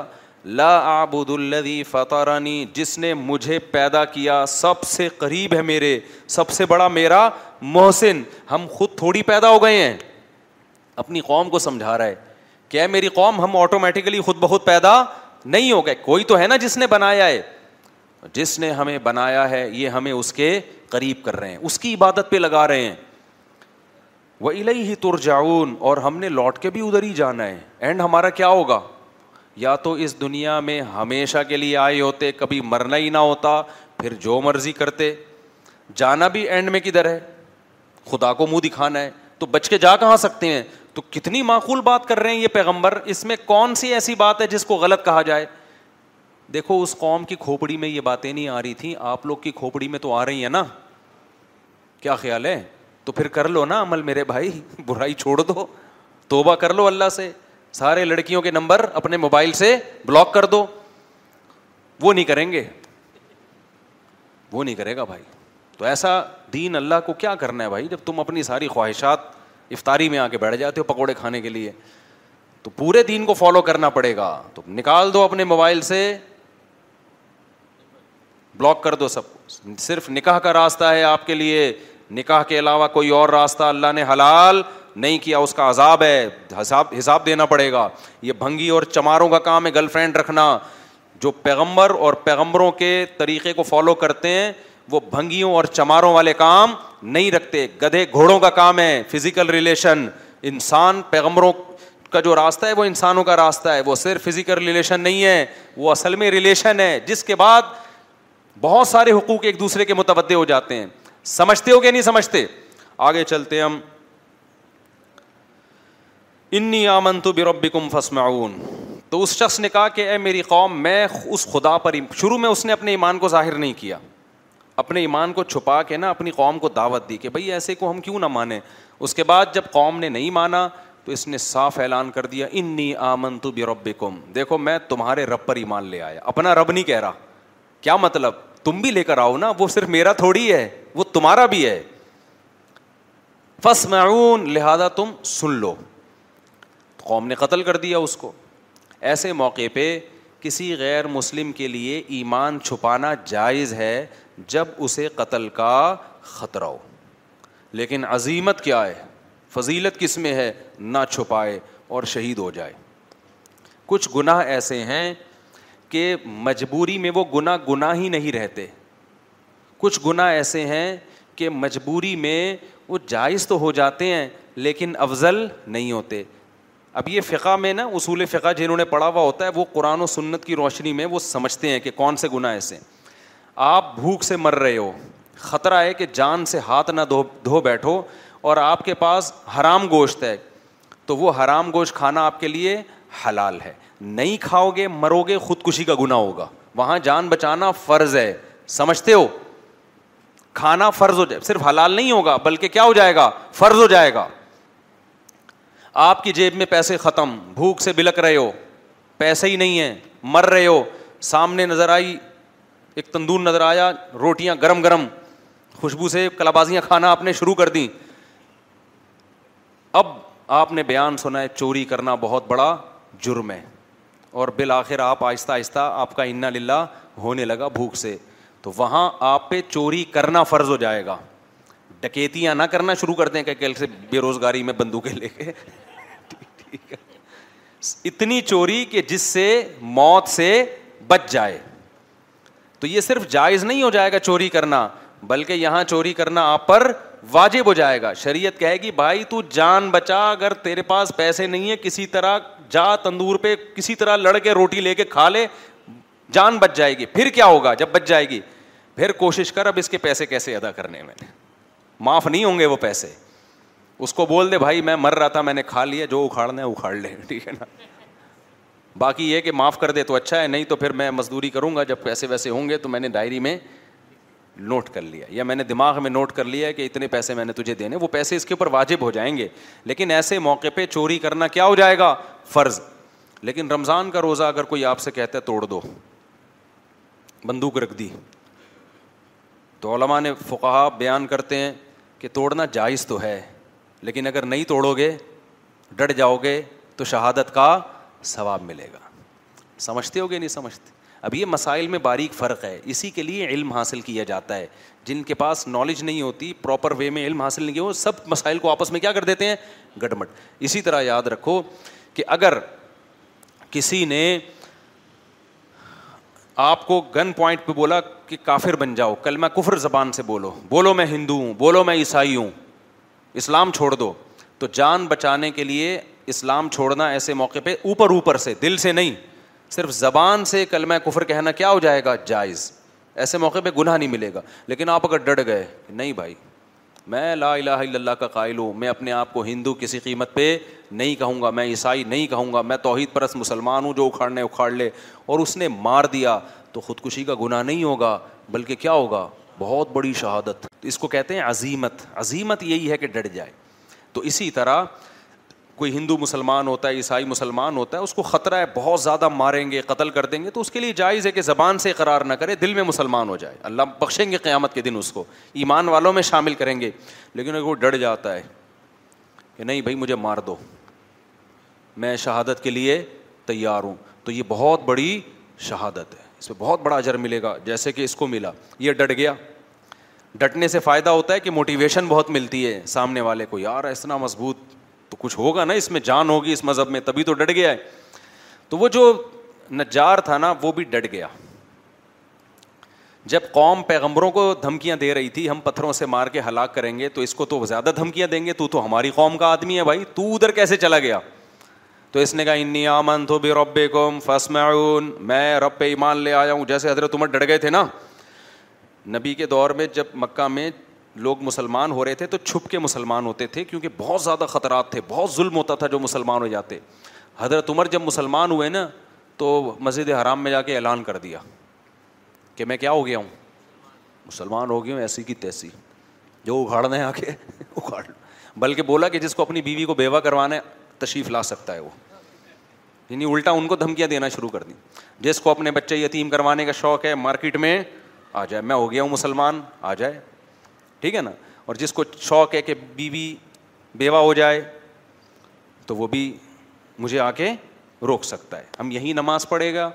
لا ل الدی فتح مجھے پیدا کیا سب سے قریب ہے میرے سب سے بڑا میرا محسن ہم خود تھوڑی پیدا ہو گئے ہیں اپنی قوم کو سمجھا رہا ہے کیا میری قوم ہم آٹومیٹکلی خود بہت پیدا نہیں ہو گئے کوئی تو ہے نا جس نے بنایا ہے جس نے ہمیں بنایا ہے یہ ہمیں اس کے قریب کر رہے ہیں اس کی عبادت پہ لگا رہے ہیں وہ الہی ہی تر جاؤن اور ہم نے لوٹ کے بھی ادھر ہی جانا ہے اینڈ ہمارا کیا ہوگا یا تو اس دنیا میں ہمیشہ کے لیے آئے ہوتے کبھی مرنا ہی نہ ہوتا پھر جو مرضی کرتے جانا بھی اینڈ میں کدھر ہے خدا کو منہ دکھانا ہے تو بچ کے جا کہاں سکتے ہیں تو کتنی معقول بات کر رہے ہیں یہ پیغمبر اس میں کون سی ایسی بات ہے جس کو غلط کہا جائے دیکھو اس قوم کی کھوپڑی میں یہ باتیں نہیں آ رہی تھیں آپ لوگ کی کھوپڑی میں تو آ رہی ہیں نا کیا خیال ہے تو پھر کر لو نا عمل میرے بھائی برائی چھوڑ دو توبہ کر لو اللہ سے سارے لڑکیوں کے نمبر اپنے موبائل سے بلاک کر دو وہ نہیں کریں گے وہ نہیں کرے گا بھائی تو ایسا دین اللہ کو کیا کرنا ہے بھائی جب تم اپنی ساری خواہشات افطاری میں آ کے بیٹھ جاتے ہو پکوڑے کھانے کے لیے تو پورے دین کو فالو کرنا پڑے گا تو نکال دو اپنے موبائل سے بلاک کر دو سب صرف نکاح کا راستہ ہے آپ کے لیے نکاح کے علاوہ کوئی اور راستہ اللہ نے حلال نہیں کیا اس کا عذاب ہے حساب دینا پڑے گا یہ بھنگی اور چماروں کا کام ہے گرل فرینڈ رکھنا جو پیغمبر اور پیغمبروں کے طریقے کو فالو کرتے ہیں وہ بھنگیوں اور چماروں والے کام نہیں رکھتے گدھے گھوڑوں کا کام ہے فزیکل ریلیشن انسان پیغمبروں کا جو راستہ ہے وہ انسانوں کا راستہ ہے وہ صرف فزیکل ریلیشن نہیں ہے وہ اصل میں ریلیشن ہے جس کے بعد بہت سارے حقوق ایک دوسرے کے متوجہ ہو جاتے ہیں سمجھتے ہو کہ نہیں سمجھتے آگے چلتے ہم انی آمن تو بربکم کم فس معاون تو اس شخص نے کہا کہ اے میری قوم میں اس خدا پر شروع میں اس نے اپنے ایمان کو ظاہر نہیں کیا اپنے ایمان کو چھپا کے نا اپنی قوم کو دعوت دی کہ بھائی ایسے کو ہم کیوں نہ مانیں اس کے بعد جب قوم نے نہیں مانا تو اس نے صاف اعلان کر دیا انی آمن تو بربکم کم دیکھو میں تمہارے رب پر ایمان لے آیا اپنا رب نہیں کہہ رہا کیا مطلب تم بھی لے کر آؤ نا وہ صرف میرا تھوڑی ہے وہ تمہارا بھی ہے فس معاون لہذا تم سن لو قوم نے قتل کر دیا اس کو ایسے موقع پہ کسی غیر مسلم کے لیے ایمان چھپانا جائز ہے جب اسے قتل کا خطرہ ہو لیکن عظیمت کیا ہے فضیلت کس میں ہے نہ چھپائے اور شہید ہو جائے کچھ گناہ ایسے ہیں کہ مجبوری میں وہ گناہ گناہ ہی نہیں رہتے کچھ گناہ ایسے ہیں کہ مجبوری میں وہ جائز تو ہو جاتے ہیں لیکن افضل نہیں ہوتے اب یہ فقہ میں نا اصول فقہ جنہوں نے پڑھا ہوا ہوتا ہے وہ قرآن و سنت کی روشنی میں وہ سمجھتے ہیں کہ کون سے گناہ ایسے آپ بھوک سے مر رہے ہو خطرہ ہے کہ جان سے ہاتھ نہ دھو دھو بیٹھو اور آپ کے پاس حرام گوشت ہے تو وہ حرام گوشت کھانا آپ کے لیے حلال ہے نہیں کھاؤ گے مرو گے خودکشی کا گنا ہوگا وہاں جان بچانا فرض ہے سمجھتے ہو کھانا فرض ہو جائے صرف حلال نہیں ہوگا بلکہ کیا ہو جائے گا فرض ہو جائے گا آپ کی جیب میں پیسے ختم بھوک سے بلک رہے ہو پیسے ہی نہیں ہیں مر رہے ہو سامنے نظر آئی ایک تندور نظر آیا روٹیاں گرم گرم خوشبو سے کلابازیاں کھانا آپ نے شروع کر دیں اب آپ نے بیان سنا ہے چوری کرنا بہت بڑا جرم ہے اور بالآخر آپ آہستہ آہستہ آپ کا انا للہ ہونے لگا بھوک سے تو وہاں آپ پہ چوری کرنا فرض ہو جائے گا ڈکیتیاں نہ کرنا شروع کر دیں کہ کل سے بے روزگاری میں بندوقیں لے کے اتنی چوری کہ جس سے موت سے بچ جائے تو یہ صرف جائز نہیں ہو جائے گا چوری کرنا بلکہ یہاں چوری کرنا آپ پر واجب ہو جائے گا شریعت کہے گی بھائی تو جان بچا اگر تیرے پاس پیسے نہیں ہے کسی طرح جا تندور پہ کسی طرح لڑ کے روٹی لے کے کھا لے جان بچ جائے گی پھر کیا ہوگا جب بچ جائے گی پھر کوشش کر اب اس کے پیسے کیسے ادا کرنے میں معاف نہیں ہوں گے وہ پیسے اس کو بول دے بھائی میں مر رہا تھا میں نے کھا لیا جو اکھاڑنا ہے اکھاڑ لے ٹھیک ہے نا باقی یہ کہ معاف کر دے تو اچھا ہے نہیں تو پھر میں مزدوری کروں گا جب پیسے ویسے ہوں گے تو میں نے ڈائری میں نوٹ کر لیا یا میں نے دماغ میں نوٹ کر لیا کہ اتنے پیسے میں نے تجھے دینے وہ پیسے اس کے اوپر واجب ہو جائیں گے لیکن ایسے موقع پہ چوری کرنا کیا ہو جائے گا فرض لیکن رمضان کا روزہ اگر کوئی آپ سے کہتا ہے توڑ دو بندوق رکھ دی تو علماء نے فقہ بیان کرتے ہیں کہ توڑنا جائز تو ہے لیکن اگر نہیں توڑو گے ڈٹ جاؤ گے تو شہادت کا ثواب ملے گا سمجھتے ہو گے نہیں سمجھتے اب یہ مسائل میں باریک فرق ہے اسی کے لیے علم حاصل کیا جاتا ہے جن کے پاس نالج نہیں ہوتی پراپر وے میں علم حاصل نہیں ہو سب مسائل کو آپس میں کیا کر دیتے ہیں گٹمٹ اسی طرح یاد رکھو کہ اگر کسی نے آپ کو گن پوائنٹ پہ بولا کہ کافر بن جاؤ کل میں کفر زبان سے بولو بولو میں ہندو ہوں بولو میں عیسائی ہوں اسلام چھوڑ دو تو جان بچانے کے لیے اسلام چھوڑنا ایسے موقع پہ اوپر اوپر سے دل سے نہیں صرف زبان سے کلمہ کفر کہنا کیا ہو جائے گا جائز ایسے موقع پہ گناہ نہیں ملے گا لیکن آپ اگر ڈٹ گئے نہیں بھائی میں لا الہ الا اللہ کا قائل ہوں میں اپنے آپ کو ہندو کسی قیمت پہ نہیں کہوں گا میں عیسائی نہیں کہوں گا میں توحید پرست مسلمان ہوں جو اکھاڑنے اکھاڑ لے اور اس نے مار دیا تو خودکشی کا گناہ نہیں ہوگا بلکہ کیا ہوگا بہت بڑی شہادت اس کو کہتے ہیں عظیمت عظیمت یہی ہے کہ ڈڑ جائے تو اسی طرح کوئی ہندو مسلمان ہوتا ہے عیسائی مسلمان ہوتا ہے اس کو خطرہ ہے بہت زیادہ ماریں گے قتل کر دیں گے تو اس کے لیے جائز ہے کہ زبان سے قرار نہ کرے دل میں مسلمان ہو جائے اللہ بخشیں گے قیامت کے دن اس کو ایمان والوں میں شامل کریں گے لیکن اگر وہ ڈر جاتا ہے کہ نہیں بھائی مجھے مار دو میں شہادت کے لیے تیار ہوں تو یہ بہت بڑی شہادت ہے اس پہ بہت بڑا اجر ملے گا جیسے کہ اس کو ملا یہ ڈٹ گیا ڈٹنے سے فائدہ ہوتا ہے کہ موٹیویشن بہت ملتی ہے سامنے والے کو یار اتنا مضبوط تو کچھ ہوگا نا اس میں جان ہوگی اس مذہب میں تبھی تو ڈٹ گیا ہے تو وہ جو نجار تھا نا وہ بھی ڈٹ گیا جب قوم پیغمبروں کو دھمکیاں دے رہی تھی ہم پتھروں سے مار کے ہلاک کریں گے تو اس کو تو زیادہ دھمکیاں دیں گے تو تو ہماری قوم کا آدمی ہے بھائی تو ادھر کیسے چلا گیا تو اس نے کہا انی آمن تو بے رب انسم میں رب پہ ایمان لے آیا ہوں جیسے حضرت عمر ڈٹ گئے تھے نا نبی کے دور میں جب مکہ میں لوگ مسلمان ہو رہے تھے تو چھپ کے مسلمان ہوتے تھے کیونکہ بہت زیادہ خطرات تھے بہت ظلم ہوتا تھا جو مسلمان ہو جاتے حضرت عمر جب مسلمان ہوئے نا تو مسجد حرام میں جا کے اعلان کر دیا کہ میں کیا ہو گیا ہوں مسلمان ہو گیا ہوں ایسی کی تیسی جو ہے آ کے اگاڑ بلکہ بولا کہ جس کو اپنی بیوی کو بیوہ کروانا ہے تشریف لا سکتا ہے وہ یعنی الٹا ان کو دھمکیاں دینا شروع کر دیں جس کو اپنے بچے یتیم کروانے کا شوق ہے مارکیٹ میں آ جائے میں ہو گیا ہوں مسلمان آ جائے ٹھیک ہے نا اور جس کو شوق ہے کہ بیوی بیوہ ہو جائے تو وہ بھی مجھے آ کے روک سکتا ہے ہم یہی نماز پڑھے گا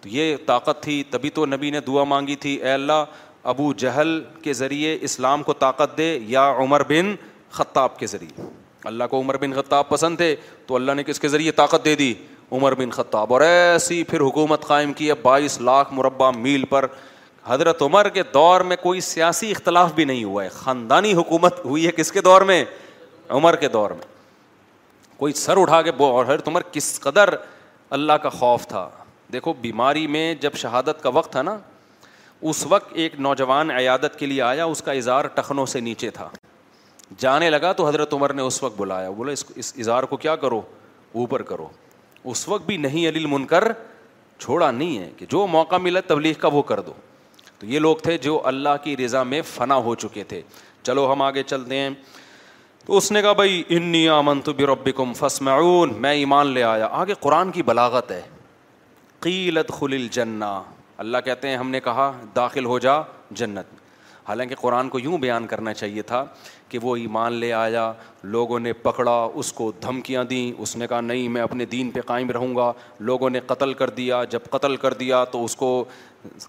تو یہ طاقت تھی تبھی تو نبی نے دعا مانگی تھی اے اللہ ابو جہل کے ذریعے اسلام کو طاقت دے یا عمر بن خطاب کے ذریعے اللہ کو عمر بن خطاب پسند تھے تو اللہ نے کس کے ذریعے طاقت دے دی عمر بن خطاب اور ایسی پھر حکومت قائم کی ہے بائیس لاکھ مربع میل پر حضرت عمر کے دور میں کوئی سیاسی اختلاف بھی نہیں ہوا ہے خاندانی حکومت ہوئی ہے کس کے دور میں عمر کے دور میں کوئی سر اٹھا کے اور حضرت عمر کس قدر اللہ کا خوف تھا دیکھو بیماری میں جب شہادت کا وقت تھا نا اس وقت ایک نوجوان عیادت کے لیے آیا اس کا اظہار ٹخنوں سے نیچے تھا جانے لگا تو حضرت عمر نے اس وقت بلایا بولے اس اظہار کو کیا کرو اوپر کرو اس وقت بھی نہیں علی المنکر چھوڑا نہیں ہے کہ جو موقع ملا تبلیغ کا وہ کر دو تو یہ لوگ تھے جو اللہ کی رضا میں فنا ہو چکے تھے چلو ہم آگے چلتے ہیں تو اس نے کہا بھائی انی آمن تو رب فسمعون میں ایمان لے آیا آگے قرآن کی بلاغت ہے قیلت خل الجنہ اللہ کہتے ہیں ہم نے کہا داخل ہو جا جنت حالانکہ قرآن کو یوں بیان کرنا چاہیے تھا کہ وہ ایمان لے آیا لوگوں نے پکڑا اس کو دھمکیاں دیں اس نے کہا نہیں میں اپنے دین پہ قائم رہوں گا لوگوں نے قتل کر دیا جب قتل کر دیا تو اس کو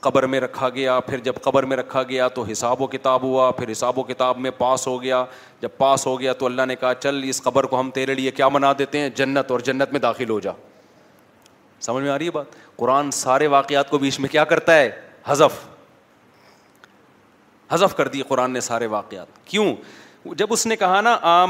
قبر میں رکھا گیا پھر جب قبر میں رکھا گیا تو حساب و کتاب ہوا پھر حساب و کتاب میں پاس ہو گیا جب پاس ہو گیا تو اللہ نے کہا چل اس قبر کو ہم تیرے لیے کیا منا دیتے ہیں جنت اور جنت میں داخل ہو جا سمجھ میں آ رہی ہے بات قرآن سارے واقعات کو بیچ میں کیا کرتا ہے حذف حذف کر دی قرآن نے سارے واقعات کیوں جب اس نے کہا نا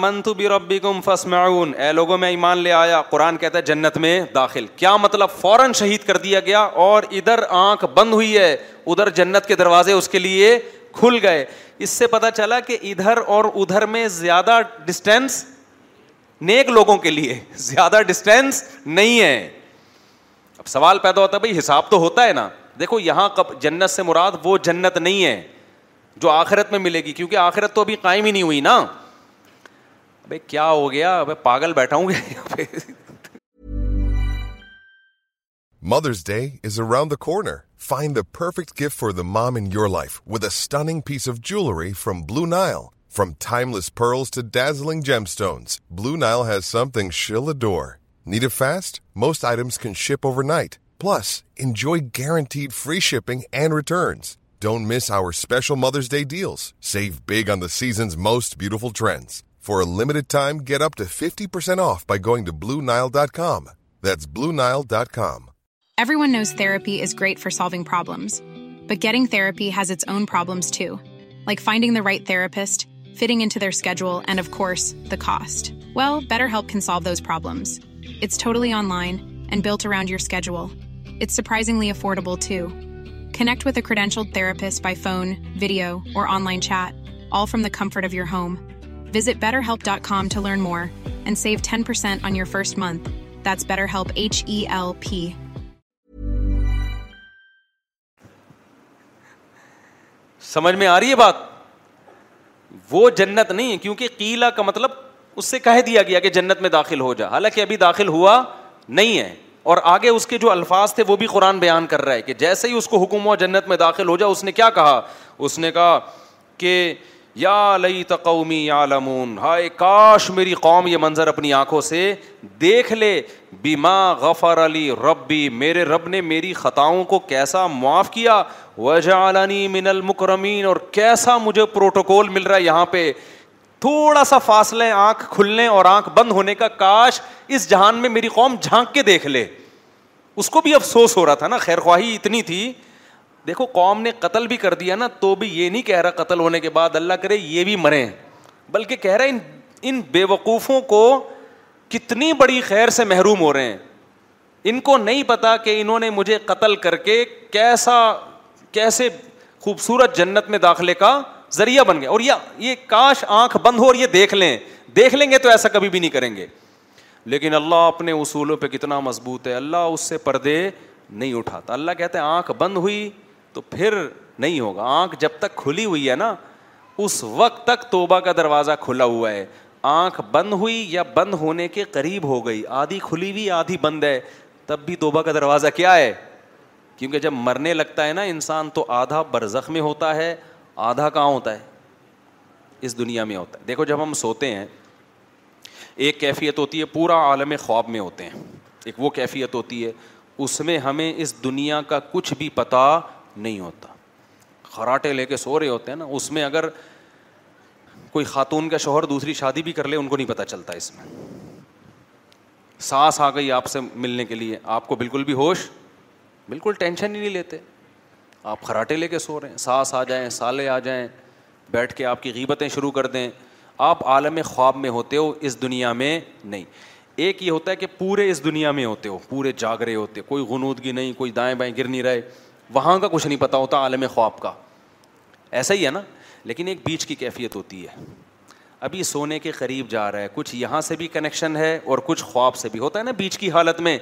گم فس آیا قرآن کہتا ہے جنت میں داخل کیا مطلب فوراً شہید کر دیا گیا اور ادھر آنکھ بند ہوئی ہے ادھر جنت کے دروازے اس کے لیے کھل گئے اس سے پتا چلا کہ ادھر اور ادھر میں زیادہ ڈسٹینس نیک لوگوں کے لیے زیادہ ڈسٹینس نہیں ہے اب سوال پیدا ہوتا ہے بھائی حساب تو ہوتا ہے نا دیکھو یہاں جنت سے مراد وہ جنت نہیں ہے جو آخرت میں ملے گی کیونکہ آخرت تو ابھی قائم ہی نہیں ہوئی نا کیا ہو گیا پاگل بیٹھا ہوں گے mother's day is around the corner find perfect gift for the mom in your life ودنگ piece of jewellery from Blue Nile from timeless pearls to gemstones Blue Nile has something she'll adore need a fast most items can ship overnight plus enjoy guaranteed free shipping and returns Don't miss our special Mother's Day deals. Save big on the season's most beautiful trends. For a limited time, get up to 50% off by going to Bluenile.com. That's Bluenile.com. Everyone knows therapy is great for solving problems. But getting therapy has its own problems too, like finding the right therapist, fitting into their schedule, and of course, the cost. Well, BetterHelp can solve those problems. It's totally online and built around your schedule. It's surprisingly affordable too. Connect with a credentialed therapist by phone, video, or online chat, all from the comfort of your home. Visit betterhelp.com to learn more and save 10% on your first month. That's BetterHelp H E L P. سمجھ میں آ رہی ہے بات وہ جنت نہیں کیونکہ قیلہ کا مطلب اس سے کہہ دیا گیا کہ جنت میں داخل ہو جا حالانکہ ابھی داخل ہوا نہیں ہے اور آگے اس کے جو الفاظ تھے وہ بھی قرآن بیان کر رہا ہے کہ جیسے ہی اس کو حکم جنت میں داخل ہو جا اس نے کیا کہا اس نے کہا کہ یا یا لئی تقومی لمون ہائے کاش میری قوم یہ منظر اپنی آنکھوں سے دیکھ لے بیما غفر علی ربی میرے رب نے میری خطاؤں کو کیسا معاف کیا وجہ من المکرمین اور کیسا مجھے پروٹوکول مل رہا ہے یہاں پہ تھوڑا سا فاصلے آنکھ کھلنے اور آنکھ بند ہونے کا کاش اس جہان میں میری قوم جھانک کے دیکھ لے اس کو بھی افسوس ہو رہا تھا نا خیر خواہی اتنی تھی دیکھو قوم نے قتل بھی کر دیا نا تو بھی یہ نہیں کہہ رہا قتل ہونے کے بعد اللہ کرے یہ بھی مریں بلکہ کہہ رہا ان ان بے وقوفوں کو کتنی بڑی خیر سے محروم ہو رہے ہیں ان کو نہیں پتا کہ انہوں نے مجھے قتل کر کے کیسا کیسے خوبصورت جنت میں داخلے کا ذریعہ بن گیا اور یہ یہ کاش آنکھ بند ہو اور یہ دیکھ لیں دیکھ لیں گے تو ایسا کبھی بھی نہیں کریں گے لیکن اللہ اپنے اصولوں پہ کتنا مضبوط ہے اللہ اس سے پردے نہیں اٹھاتا اللہ کہتے ہیں آنکھ بند ہوئی تو پھر نہیں ہوگا آنکھ جب تک کھلی ہوئی ہے نا اس وقت تک توبہ کا دروازہ کھلا ہوا ہے آنکھ بند ہوئی یا بند ہونے کے قریب ہو گئی آدھی کھلی ہوئی آدھی بند ہے تب بھی توبہ کا دروازہ کیا ہے کیونکہ جب مرنے لگتا ہے نا انسان تو آدھا برزخ میں ہوتا ہے آدھا کہاں ہوتا ہے اس دنیا میں ہوتا ہے دیکھو جب ہم سوتے ہیں ایک کیفیت ہوتی ہے پورا عالم خواب میں ہوتے ہیں ایک وہ کیفیت ہوتی ہے اس میں ہمیں اس دنیا کا کچھ بھی پتہ نہیں ہوتا خراٹے لے کے سو رہے ہوتے ہیں نا اس میں اگر کوئی خاتون کا شوہر دوسری شادی بھی کر لے ان کو نہیں پتہ چلتا اس میں سانس آ گئی آپ سے ملنے کے لیے آپ کو بالکل بھی ہوش بالکل ٹینشن ہی نہیں لیتے آپ خراٹے لے کے سو رہے ہیں سانس آ جائیں سالے آ جائیں بیٹھ کے آپ کی غیبتیں شروع کر دیں آپ عالم خواب میں ہوتے ہو اس دنیا میں نہیں ایک یہ ہوتا ہے کہ پورے اس دنیا میں ہوتے ہو پورے جاگ رہے ہوتے ہو کوئی غنودگی نہیں کوئی دائیں بائیں گر نہیں رہے وہاں کا کچھ نہیں پتہ ہوتا عالم خواب کا ایسا ہی ہے نا لیکن ایک بیچ کی کیفیت ہوتی ہے ابھی سونے کے قریب جا رہا ہے کچھ یہاں سے بھی کنیکشن ہے اور کچھ خواب سے بھی ہوتا ہے نا بیچ کی حالت میں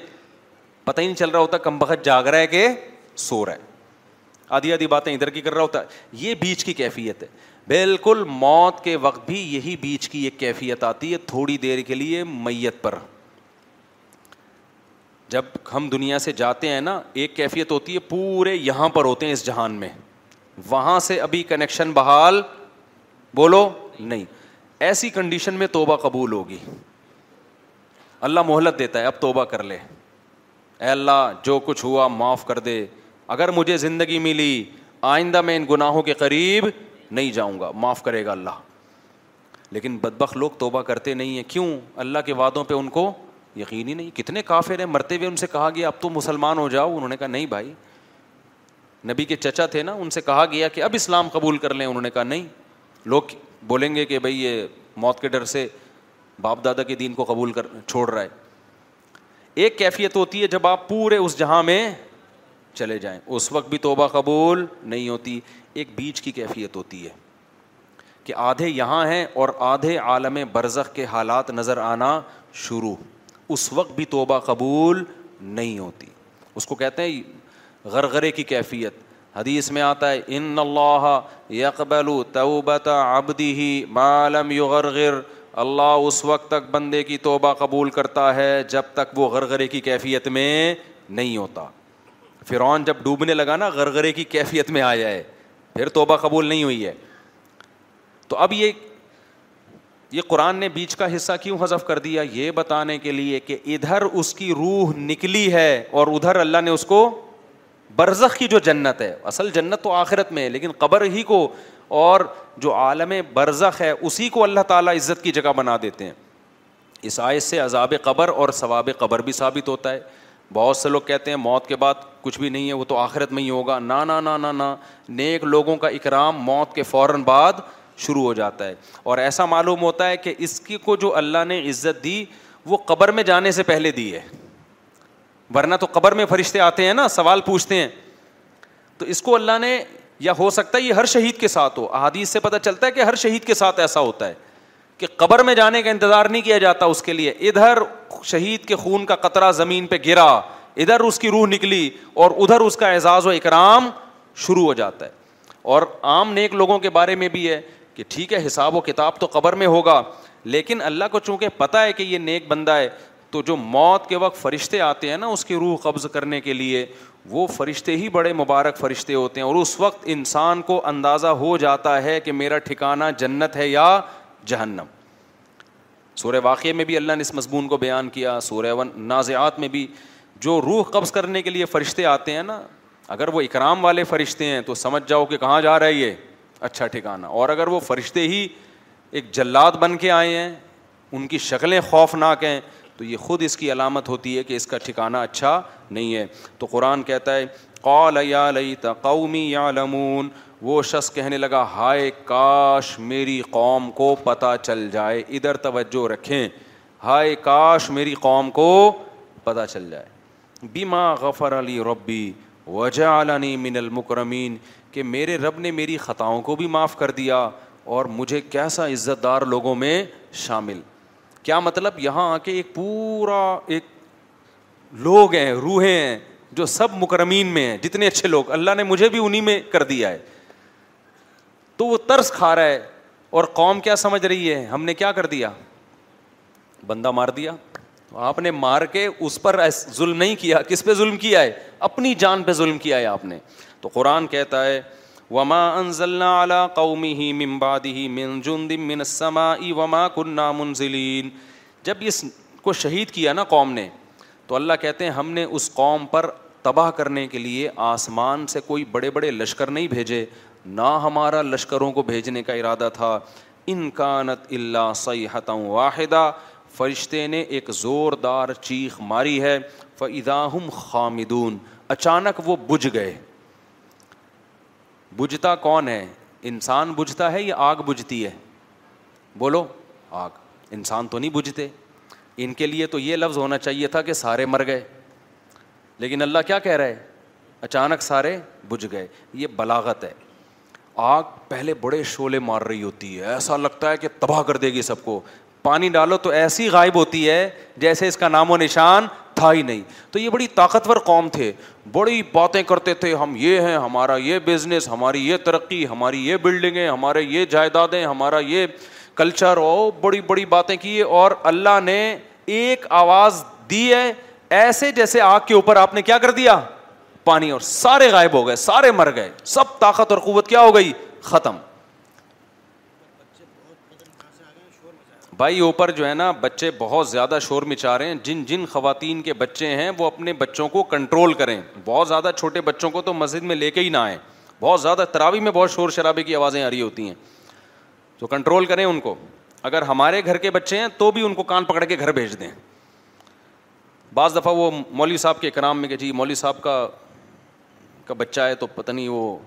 پتہ ہی نہیں چل رہا ہوتا کم بخت جاگ رہا ہے کہ سو رہا ہے آدھی آدھی باتیں ادھر کی کر رہا ہوتا ہے یہ بیچ کی کیفیت ہے بالکل موت کے وقت بھی یہی بیچ کی ایک کیفیت آتی ہے تھوڑی دیر کے لیے میت پر جب ہم دنیا سے جاتے ہیں نا ایک کیفیت ہوتی ہے پورے یہاں پر ہوتے ہیں اس جہان میں وہاں سے ابھی کنیکشن بحال بولو نہیں ایسی کنڈیشن میں توبہ قبول ہوگی اللہ مہلت دیتا ہے اب توبہ کر لے اے اللہ جو کچھ ہوا معاف کر دے اگر مجھے زندگی ملی آئندہ میں ان گناہوں کے قریب نہیں جاؤں گا معاف کرے گا اللہ لیکن بدبخ لوگ توبہ کرتے نہیں ہیں کیوں اللہ کے وعدوں پہ ان کو یقینی نہیں کتنے کافر ہیں مرتے ہوئے ان سے کہا گیا اب تو مسلمان ہو جاؤ انہوں نے کہا نہیں بھائی نبی کے چچا تھے نا ان سے کہا گیا کہ اب اسلام قبول کر لیں انہوں نے کہا نہیں لوگ بولیں گے کہ بھائی یہ موت کے ڈر سے باپ دادا کے دین کو قبول کر چھوڑ رہا ہے ایک کیفیت ہوتی ہے جب آپ پورے اس جہاں میں چلے جائیں اس وقت بھی توبہ قبول نہیں ہوتی ایک بیچ کی کیفیت ہوتی ہے کہ آدھے یہاں ہیں اور آدھے عالم برزخ کے حالات نظر آنا شروع اس وقت بھی توبہ قبول نہیں ہوتی اس کو کہتے ہیں غرغرے کی کیفیت حدیث میں آتا ہے ان اللہ یکبل توبت طبط ابدی معالم یو غرگر اللہ اس وقت تک بندے کی توبہ قبول کرتا ہے جب تک وہ غرغرے کی کیفیت میں نہیں ہوتا فرعون جب ڈوبنے لگا نا غرغرے کی کیفیت میں آ جائے پھر توبہ قبول نہیں ہوئی ہے تو اب یہ یہ قرآن نے بیچ کا حصہ کیوں حذف کر دیا یہ بتانے کے لیے کہ ادھر اس کی روح نکلی ہے اور ادھر اللہ نے اس کو برزخ کی جو جنت ہے اصل جنت تو آخرت میں ہے لیکن قبر ہی کو اور جو عالم برزخ ہے اسی کو اللہ تعالیٰ عزت کی جگہ بنا دیتے ہیں آیت سے عذاب قبر اور ثواب قبر بھی ثابت ہوتا ہے بہت سے لوگ کہتے ہیں موت کے بعد کچھ بھی نہیں ہے وہ تو آخرت میں ہی ہوگا نا نا نا نا نیک لوگوں کا اکرام موت کے فوراً بعد شروع ہو جاتا ہے اور ایسا معلوم ہوتا ہے کہ اس کی کو جو اللہ نے عزت دی وہ قبر میں جانے سے پہلے دی ہے ورنہ تو قبر میں فرشتے آتے ہیں نا سوال پوچھتے ہیں تو اس کو اللہ نے یا ہو سکتا ہے یہ ہر شہید کے ساتھ ہو احادیث سے پتہ چلتا ہے کہ ہر شہید کے ساتھ ایسا ہوتا ہے کہ قبر میں جانے کا انتظار نہیں کیا جاتا اس کے لیے ادھر شہید کے خون کا قطرہ زمین پہ گرا ادھر اس کی روح نکلی اور ادھر اس کا اعزاز و اکرام شروع ہو جاتا ہے اور عام نیک لوگوں کے بارے میں بھی ہے کہ ٹھیک ہے حساب و کتاب تو قبر میں ہوگا لیکن اللہ کو چونکہ پتا ہے کہ یہ نیک بندہ ہے تو جو موت کے وقت فرشتے آتے ہیں نا اس کی روح قبض کرنے کے لیے وہ فرشتے ہی بڑے مبارک فرشتے ہوتے ہیں اور اس وقت انسان کو اندازہ ہو جاتا ہے کہ میرا ٹھکانہ جنت ہے یا جہنم سورہ واقعے میں بھی اللہ نے اس مضمون کو بیان کیا سورہ نازعات میں بھی جو روح قبض کرنے کے لیے فرشتے آتے ہیں نا اگر وہ اکرام والے فرشتے ہیں تو سمجھ جاؤ کہ کہاں جا رہا ہے یہ اچھا ٹھکانا اور اگر وہ فرشتے ہی ایک جلات بن کے آئے ہیں ان کی شکلیں خوفناک ہیں تو یہ خود اس کی علامت ہوتی ہے کہ اس کا ٹھکانا اچھا نہیں ہے تو قرآن کہتا ہے قال یا لئی قومی یا لمون وہ شخص کہنے لگا ہائے کاش میری قوم کو پتہ چل جائے ادھر توجہ رکھیں ہائے کاش میری قوم کو پتہ چل جائے بیما غفر علی ربی وجا علانی من المکرمین کہ میرے رب نے میری خطاؤں کو بھی معاف کر دیا اور مجھے کیسا عزت دار لوگوں میں شامل کیا مطلب یہاں آ کے ایک پورا ایک لوگ ہیں روحیں ہیں جو سب مکرمین میں ہیں جتنے اچھے لوگ اللہ نے مجھے بھی انہیں میں کر دیا ہے تو وہ ترس کھا رہا ہے اور قوم کیا سمجھ رہی ہے ہم نے کیا کر دیا بندہ مار دیا آپ نے مار کے اس پر ظلم نہیں کیا کس پہ ظلم کیا ہے اپنی جان پہ ظلم کیا ہے آپ نے تو قرآن کہتا ہے وما وما من من جب اس کو شہید کیا نا قوم نے تو اللہ کہتے ہیں ہم نے اس قوم پر تباہ کرنے کے لیے آسمان سے کوئی بڑے بڑے لشکر نہیں بھیجے نہ ہمارا لشکروں کو بھیجنے کا ارادہ تھا انکانت اللہ سیاحتوں واحدہ فرشتے نے ایک زوردار چیخ ماری ہے فداہم خامدون اچانک وہ بجھ گئے بجھتا کون ہے انسان بجھتا ہے یا آگ بجھتی ہے بولو آگ انسان تو نہیں بجھتے ان کے لیے تو یہ لفظ ہونا چاہیے تھا کہ سارے مر گئے لیکن اللہ کیا کہہ رہے اچانک سارے بجھ گئے یہ بلاغت ہے آگ پہلے بڑے شولے مار رہی ہوتی ہے ایسا لگتا ہے کہ تباہ کر دے گی سب کو پانی ڈالو تو ایسی غائب ہوتی ہے جیسے اس کا نام و نشان تھا ہی نہیں تو یہ بڑی طاقتور قوم تھے بڑی باتیں کرتے تھے ہم یہ ہیں ہمارا یہ بزنس ہماری یہ ترقی ہماری یہ بلڈنگیں ہمارے یہ جائیدادیں ہمارا یہ کلچر ہو بڑی بڑی باتیں کی اور اللہ نے ایک آواز دی ہے ایسے جیسے آگ کے اوپر آپ نے کیا کر دیا پانی اور سارے غائب ہو گئے سارے مر گئے سب طاقت اور قوت کیا ہو گئی ختم بھائی اوپر جو ہے نا بچے بہت زیادہ شور مچا رہے ہیں جن جن خواتین کے بچے ہیں وہ اپنے بچوں کو کنٹرول کریں بہت زیادہ چھوٹے بچوں کو تو مسجد میں لے کے ہی نہ آئیں بہت زیادہ تراوی میں بہت شور شرابے کی آوازیں آ رہی ہوتی ہیں تو کنٹرول کریں ان کو اگر ہمارے گھر کے بچے ہیں تو بھی ان کو کان پکڑ کے گھر بھیج دیں بعض دفعہ وہ مولوی صاحب کے اکرام میں کہ جی مولوی صاحب کا کا بچہ ہے تو پتہ نہیں وہ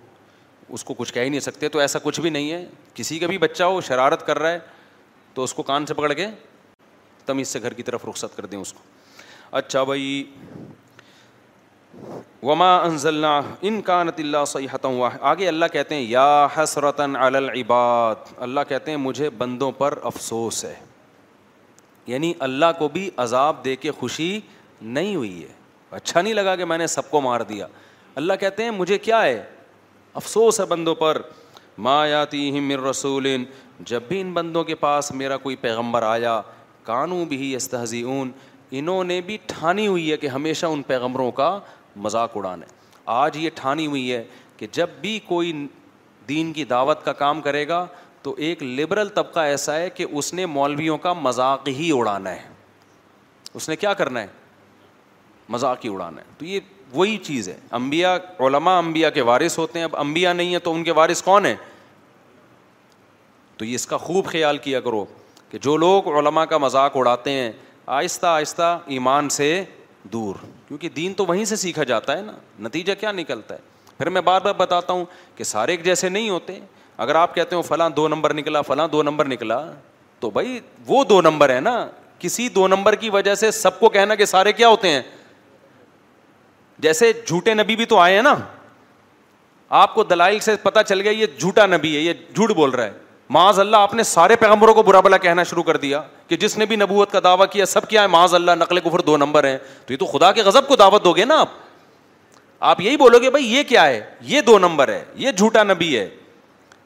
اس کو کچھ کہہ ہی نہیں سکتے تو ایسا کچھ بھی نہیں ہے کسی کا بھی بچہ ہو شرارت کر رہا ہے تو اس کو کان سے پکڑ کے تم اس سے گھر کی طرف رخصت کر دیں اس کو اچھا بھائی وما ان کانت اللہ سے ہوا آگے اللہ کہتے ہیں یا حسرت العباد اللہ کہتے ہیں مجھے بندوں پر افسوس ہے یعنی اللہ کو بھی عذاب دے کے خوشی نہیں ہوئی ہے اچھا نہیں لگا کہ میں نے سب کو مار دیا اللہ کہتے ہیں مجھے کیا ہے افسوس ہے بندوں پر ما یاتی من رسول جب بھی ان بندوں کے پاس میرا کوئی پیغمبر آیا کانوں بھی ہی انہوں نے بھی ٹھانی ہوئی ہے کہ ہمیشہ ان پیغمبروں کا مذاق اڑانا ہے آج یہ ٹھانی ہوئی ہے کہ جب بھی کوئی دین کی دعوت کا کام کرے گا تو ایک لبرل طبقہ ایسا ہے کہ اس نے مولویوں کا مذاق ہی اڑانا ہے اس نے کیا کرنا ہے مذاق ہی اڑانا ہے تو یہ وہی چیز ہے امبیا علما امبیا کے وارث ہوتے ہیں اب امبیا نہیں ہے تو ان کے وارث کون ہیں تو یہ اس کا خوب خیال کیا کرو کہ جو لوگ علما کا مذاق اڑاتے ہیں آہستہ آہستہ ایمان سے دور کیونکہ دین تو وہیں سے سیکھا جاتا ہے نا نتیجہ کیا نکلتا ہے پھر میں بار بار بتاتا ہوں کہ سارے ایک جیسے نہیں ہوتے اگر آپ کہتے ہو فلاں دو نمبر نکلا فلاں دو نمبر نکلا تو بھائی وہ دو نمبر ہے نا کسی دو نمبر کی وجہ سے سب کو کہنا کہ سارے کیا ہوتے ہیں جیسے جھوٹے نبی بھی تو آئے ہیں نا آپ کو دلائل سے پتا چل گیا یہ جھوٹا نبی ہے یہ جھوٹ بول رہا ہے معاذ اللہ آپ نے سارے پیغمبروں کو برا بلا کہنا شروع کر دیا کہ جس نے بھی نبوت کا دعویٰ کیا سب کیا ہے معاذ اللہ نقل کفر دو نمبر ہیں تو یہ تو خدا کے غضب کو دعوت دو گے نا آپ آپ یہی بولو گے بھائی یہ کیا ہے یہ دو نمبر ہے یہ جھوٹا نبی ہے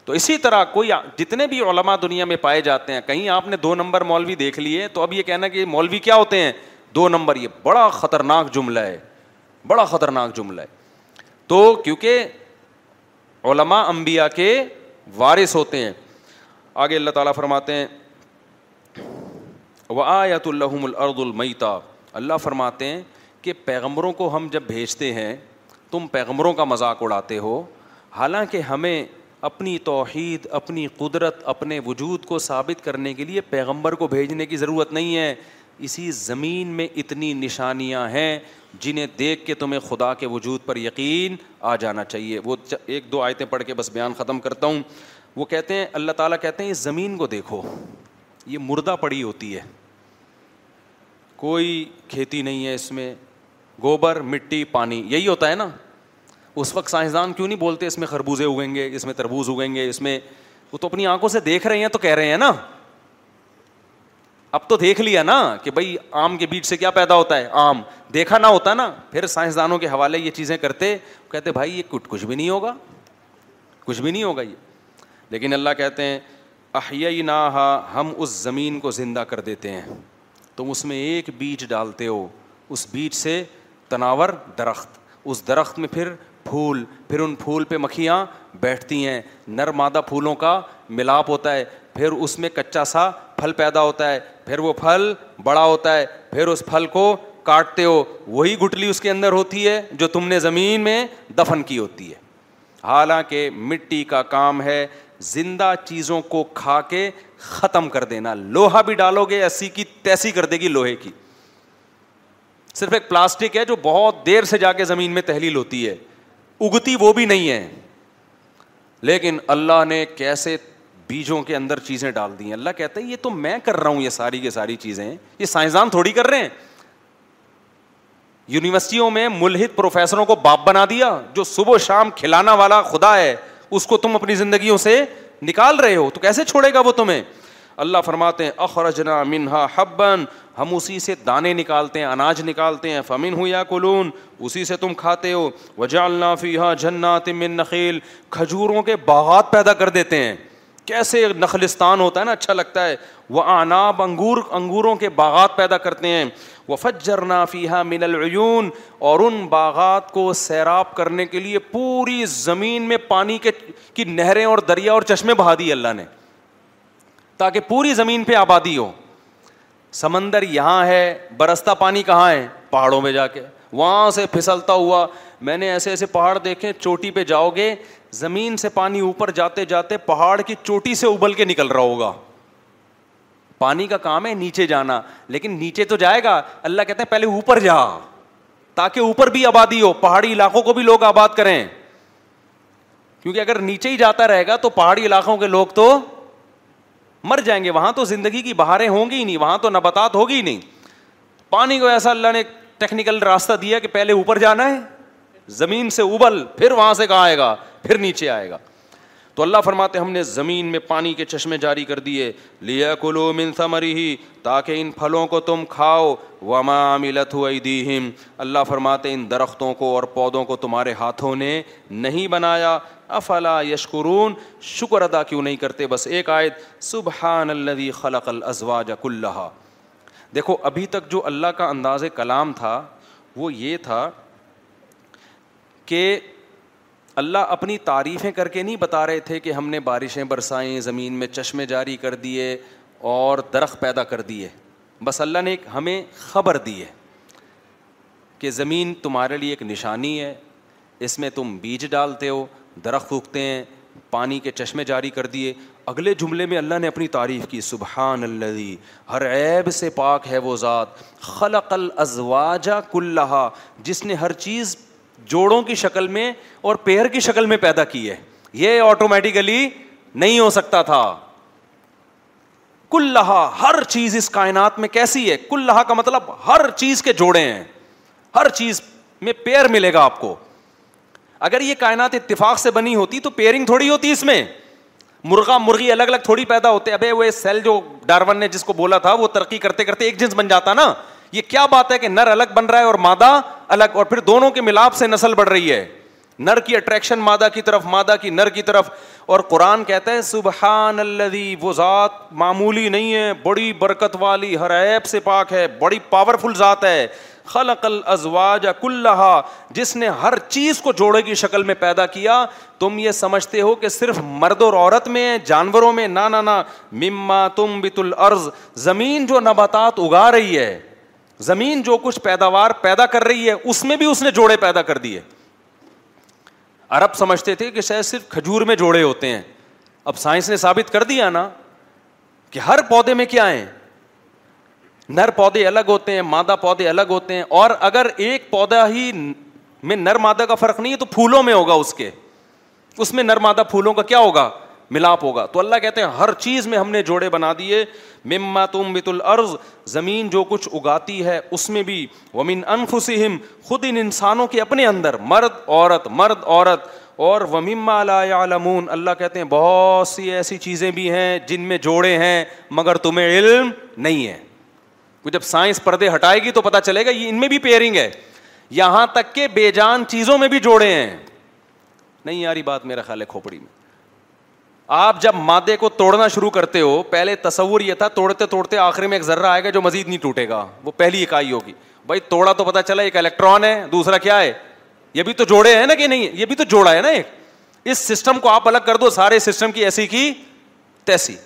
تو اسی طرح کوئی جتنے بھی علماء دنیا میں پائے جاتے ہیں کہیں آپ نے دو نمبر مولوی دیکھ لیے تو اب یہ کہنا کہ مولوی کیا ہوتے ہیں دو نمبر یہ بڑا خطرناک جملہ ہے بڑا خطرناک جملہ ہے تو کیونکہ علما انبیاء کے وارث ہوتے ہیں آگے اللہ تعالیٰ فرماتے ہیں آیت الحم الرد المیتا اللہ فرماتے ہیں کہ پیغمبروں کو ہم جب بھیجتے ہیں تم پیغمبروں کا مذاق اڑاتے ہو حالانکہ ہمیں اپنی توحید اپنی قدرت اپنے وجود کو ثابت کرنے کے لیے پیغمبر کو بھیجنے کی ضرورت نہیں ہے اسی زمین میں اتنی نشانیاں ہیں جنہیں دیکھ کے تمہیں خدا کے وجود پر یقین آ جانا چاہیے وہ ایک دو آیتیں پڑھ کے بس بیان ختم کرتا ہوں وہ کہتے ہیں اللہ تعالیٰ کہتے ہیں اس زمین کو دیکھو یہ مردہ پڑی ہوتی ہے کوئی کھیتی نہیں ہے اس میں گوبر مٹی پانی یہی ہوتا ہے نا اس وقت سائنسدان کیوں نہیں بولتے اس میں خربوزے اگیں گے اس میں تربوز اگیں گے اس میں وہ تو اپنی آنکھوں سے دیکھ رہے ہیں تو کہہ رہے ہیں نا اب تو دیکھ لیا نا کہ بھائی آم کے بیچ سے کیا پیدا ہوتا ہے آم دیکھا نہ ہوتا نا پھر سائنسدانوں کے حوالے یہ چیزیں کرتے کہتے بھائی یہ کچھ بھی نہیں ہوگا کچھ بھی نہیں ہوگا یہ لیکن اللہ کہتے ہیں اہ نہ ہم اس زمین کو زندہ کر دیتے ہیں تم اس میں ایک بیج ڈالتے ہو اس بیج سے تناور درخت اس درخت میں پھر پھول پھر ان پھول پہ مکھیاں بیٹھتی ہیں نر مادہ پھولوں کا ملاپ ہوتا ہے پھر اس میں کچا سا پھل پیدا ہوتا ہے پھر وہ پھل بڑا ہوتا ہے پھر اس پھل کو کاٹتے ہو وہی گٹلی اس کے اندر ہوتی ہے جو تم نے زمین میں دفن کی ہوتی ہے حالانکہ مٹی کا کام ہے زندہ چیزوں کو کھا کے ختم کر دینا لوہا بھی ڈالو گے ایسی کی تیسی کر دے گی لوہے کی صرف ایک پلاسٹک ہے جو بہت دیر سے جا کے زمین میں تحلیل ہوتی ہے اگتی وہ بھی نہیں ہے لیکن اللہ نے کیسے بیجوں کے اندر چیزیں ڈال دی ہیں اللہ کہتا ہے یہ تو میں کر رہا ہوں یہ ساری کی ساری چیزیں یہ سائنسدان تھوڑی کر رہے ہیں یونیورسٹیوں میں ملحد پروفیسروں کو باپ بنا دیا جو صبح و شام کھلانا والا خدا ہے اس کو تم اپنی زندگیوں سے نکال رہے ہو تو کیسے چھوڑے گا وہ تمہیں اللہ فرماتے ہیں اخرجنا منہا حبن ہم اسی سے دانے نکالتے ہیں اناج نکالتے ہیں فمن ہو یا کلون اسی سے تم کھاتے ہو وجالنا فیحا فی من تمن نخیل کھجوروں کے باغات پیدا کر دیتے ہیں کیسے نخلستان ہوتا ہے نا اچھا لگتا ہے وہ آناب انگور انگوروں کے باغات پیدا کرتے ہیں وفجرنا فیہا من العیون اور ان باغات کو سیراب کرنے کے لیے پوری زمین میں پانی کے کی نہریں اور دریا اور چشمے بہا دی اللہ نے تاکہ پوری زمین پہ آبادی ہو سمندر یہاں ہے برستا پانی کہاں ہے پہاڑوں میں جا کے وہاں سے پھسلتا ہوا میں نے ایسے ایسے پہاڑ دیکھے چوٹی پہ جاؤ گے زمین سے پانی اوپر جاتے جاتے پہاڑ کی چوٹی سے ابل کے نکل رہا ہوگا پانی کا کام ہے نیچے جانا لیکن نیچے تو جائے گا اللہ کہتے ہیں پہلے اوپر جا تاکہ اوپر بھی آبادی ہو پہاڑی علاقوں کو بھی لوگ آباد کریں کیونکہ اگر نیچے ہی جاتا رہے گا تو پہاڑی علاقوں کے لوگ تو مر جائیں گے وہاں تو زندگی کی بہاریں ہوں گی نہیں وہاں تو نباتات ہوگی نہیں پانی کو ایسا اللہ نے ٹیکنیکل راستہ دیا کہ پہلے اوپر جانا ہے زمین سے ابل پھر وہاں سے کہاں آئے گا پھر نیچے آئے گا تو اللہ فرماتے ہم نے زمین میں پانی کے چشمے جاری کر دیے لیا کلو من ہی تاکہ ان پھلوں کو تم کھاؤ وما ملت ہوئی اللہ فرماتے ان درختوں کو اور پودوں کو تمہارے ہاتھوں نے نہیں بنایا افلا یشکرون شکر ادا کیوں نہیں کرتے بس ایک آیت سبحان الندی خلق الزوا جہ دیکھو ابھی تک جو اللہ کا انداز کلام تھا وہ یہ تھا کہ اللہ اپنی تعریفیں کر کے نہیں بتا رہے تھے کہ ہم نے بارشیں برسائیں زمین میں چشمے جاری کر دیے اور درخت پیدا کر دیے بس اللہ نے ایک ہمیں خبر دی ہے کہ زمین تمہارے لیے ایک نشانی ہے اس میں تم بیج ڈالتے ہو درخت اگتے ہیں پانی کے چشمے جاری کر دیے اگلے جملے میں اللہ نے اپنی تعریف کی سبحان اللہ عیب سے پاک ہے وہ ذات خلق قل از کلّہ جس نے ہر چیز جوڑوں کی شکل میں اور پیر کی شکل میں پیدا کی ہے یہ آٹومیٹیکلی نہیں ہو سکتا تھا کل ہر چیز اس کائنات میں کیسی ہے کل کا مطلب ہر چیز کے جوڑے ہیں ہر چیز میں پیر ملے گا آپ کو اگر یہ کائنات اتفاق سے بنی ہوتی تو پیئرنگ تھوڑی ہوتی اس میں مرغا مرغی الگ الگ تھوڑی پیدا ہوتے ابے وہ سیل جو ڈارون نے جس کو بولا تھا وہ ترقی کرتے کرتے ایک جنس بن جاتا نا یہ کیا بات ہے کہ نر الگ بن رہا ہے اور مادہ الگ اور پھر دونوں کے ملاپ سے نسل بڑھ رہی ہے نر کی اٹریکشن مادہ کی طرف مادہ کی نر کی طرف اور قرآن کہتا ہے سبحان وہ ذات معمولی نہیں ہے بڑی برکت والی ہر سے پاک ہے بڑی پاورفل ذات ہے خلقل کل جس نے ہر چیز کو جوڑے کی شکل میں پیدا کیا تم یہ سمجھتے ہو کہ صرف مرد اور عورت میں جانوروں میں نہ نہ مما تم بت الارض زمین جو نباتات اگا رہی ہے زمین جو کچھ پیداوار پیدا کر رہی ہے اس میں بھی اس نے جوڑے پیدا کر دیے ارب سمجھتے تھے کہ شاید صرف کھجور میں جوڑے ہوتے ہیں اب سائنس نے ثابت کر دیا نا کہ ہر پودے میں کیا ہے نر پودے الگ ہوتے ہیں مادہ پودے الگ ہوتے ہیں اور اگر ایک پودا ہی میں نر مادہ کا فرق نہیں ہے تو پھولوں میں ہوگا اس کے اس میں نر مادہ پھولوں کا کیا ہوگا ملاپ ہوگا تو اللہ کہتے ہیں ہر چیز میں ہم نے جوڑے بنا دیے مما تم بت العرض زمین جو کچھ اگاتی ہے اس میں بھی ومن انفسم خود ان انسانوں کے اپنے اندر مرد عورت مرد عورت اور ومما مما لمون اللہ کہتے ہیں بہت سی ایسی چیزیں بھی ہیں جن میں جوڑے ہیں مگر تمہیں علم نہیں ہے جب سائنس پردے ہٹائے گی تو پتا چلے گا یہ ان میں بھی پیئرنگ ہے یہاں تک کہ بے جان چیزوں میں بھی جوڑے ہیں نہیں یاری بات میرا خیال ہے کھوپڑی میں آپ جب مادے کو توڑنا شروع کرتے ہو پہلے تصور یہ تھا توڑتے توڑتے آخری میں ایک ذرہ آئے گا جو مزید نہیں ٹوٹے گا وہ پہلی اکائی ہوگی بھائی توڑا تو پتا چلا ایک الیکٹران ہے دوسرا کیا ہے یہ بھی تو جوڑے ہیں نا کہ نہیں یہ بھی تو جوڑا ہے نا ایک اس سسٹم کو آپ الگ کر دو سارے سسٹم کی ایسی کی تیسی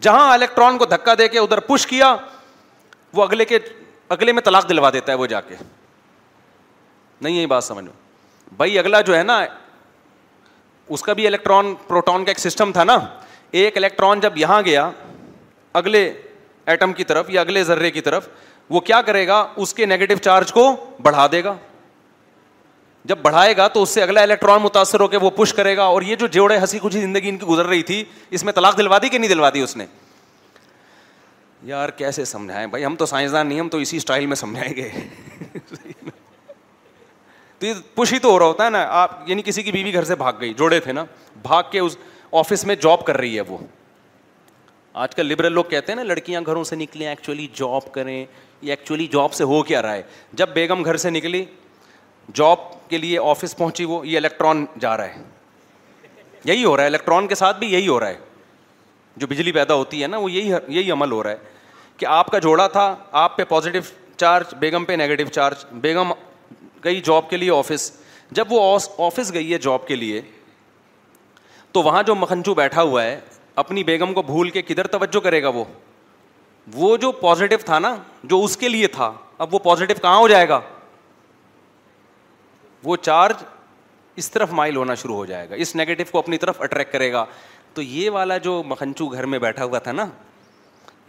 جہاں الیکٹران کو دھکا دے کے ادھر پش کیا وہ اگلے کے اگلے میں طلاق دلوا دیتا ہے وہ جا کے نہیں یہی بات سمجھو بھائی اگلا جو ہے نا اس کا بھی الیکٹران پروٹون کا ایک سسٹم تھا نا ایک الیکٹران جب یہاں گیا اگلے ایٹم کی طرف یا اگلے ذرے کی طرف وہ کیا کرے گا اس کے نیگیٹو چارج کو بڑھا دے گا جب بڑھائے گا تو اس سے اگلا الیکٹران متاثر ہو کے وہ پش کرے گا اور یہ جو جوڑے ہنسی خوشی زندگی ان کی گزر رہی تھی اس میں طلاق دلوا دی کہ نہیں دلوا دی اس نے یار کیسے سمجھائیں بھائی ہم تو سائنسدان نہیں ہم تو اسی اسٹائل میں سمجھائیں گے تو یہ ہی تو ہو رہا ہوتا ہے نا آپ یعنی کسی کی بیوی گھر سے بھاگ گئی جوڑے تھے نا بھاگ کے اس آفس میں جاب کر رہی ہے وہ آج کل لبرل لوگ کہتے ہیں نا لڑکیاں گھروں سے نکلیں ایکچولی جاب کریں یہ ایکچولی جاب سے ہو کیا رہا ہے جب بیگم گھر سے نکلی جاب کے لیے آفس پہنچی وہ یہ الیکٹران جا رہا ہے یہی ہو رہا ہے الیکٹران کے ساتھ بھی یہی ہو رہا ہے جو بجلی پیدا ہوتی ہے نا وہ یہی یہی عمل ہو رہا ہے کہ آپ کا جوڑا تھا آپ پہ پازیٹیو چارج بیگم پہ نگیٹو چارج بیگم گئی جاب کے لیے آفس جب وہ آفس گئی ہے جاب کے لیے تو وہاں جو مکھنچو بیٹھا ہوا ہے اپنی بیگم کو بھول کے کدھر توجہ کرے گا وہ وہ جو پازیٹو تھا نا جو اس کے لیے تھا اب وہ پازیٹیو کہاں ہو جائے گا وہ چارج اس طرف مائل ہونا شروع ہو جائے گا اس نگیٹو کو اپنی طرف اٹریکٹ کرے گا تو یہ والا جو مکھنچو گھر میں بیٹھا ہوا تھا نا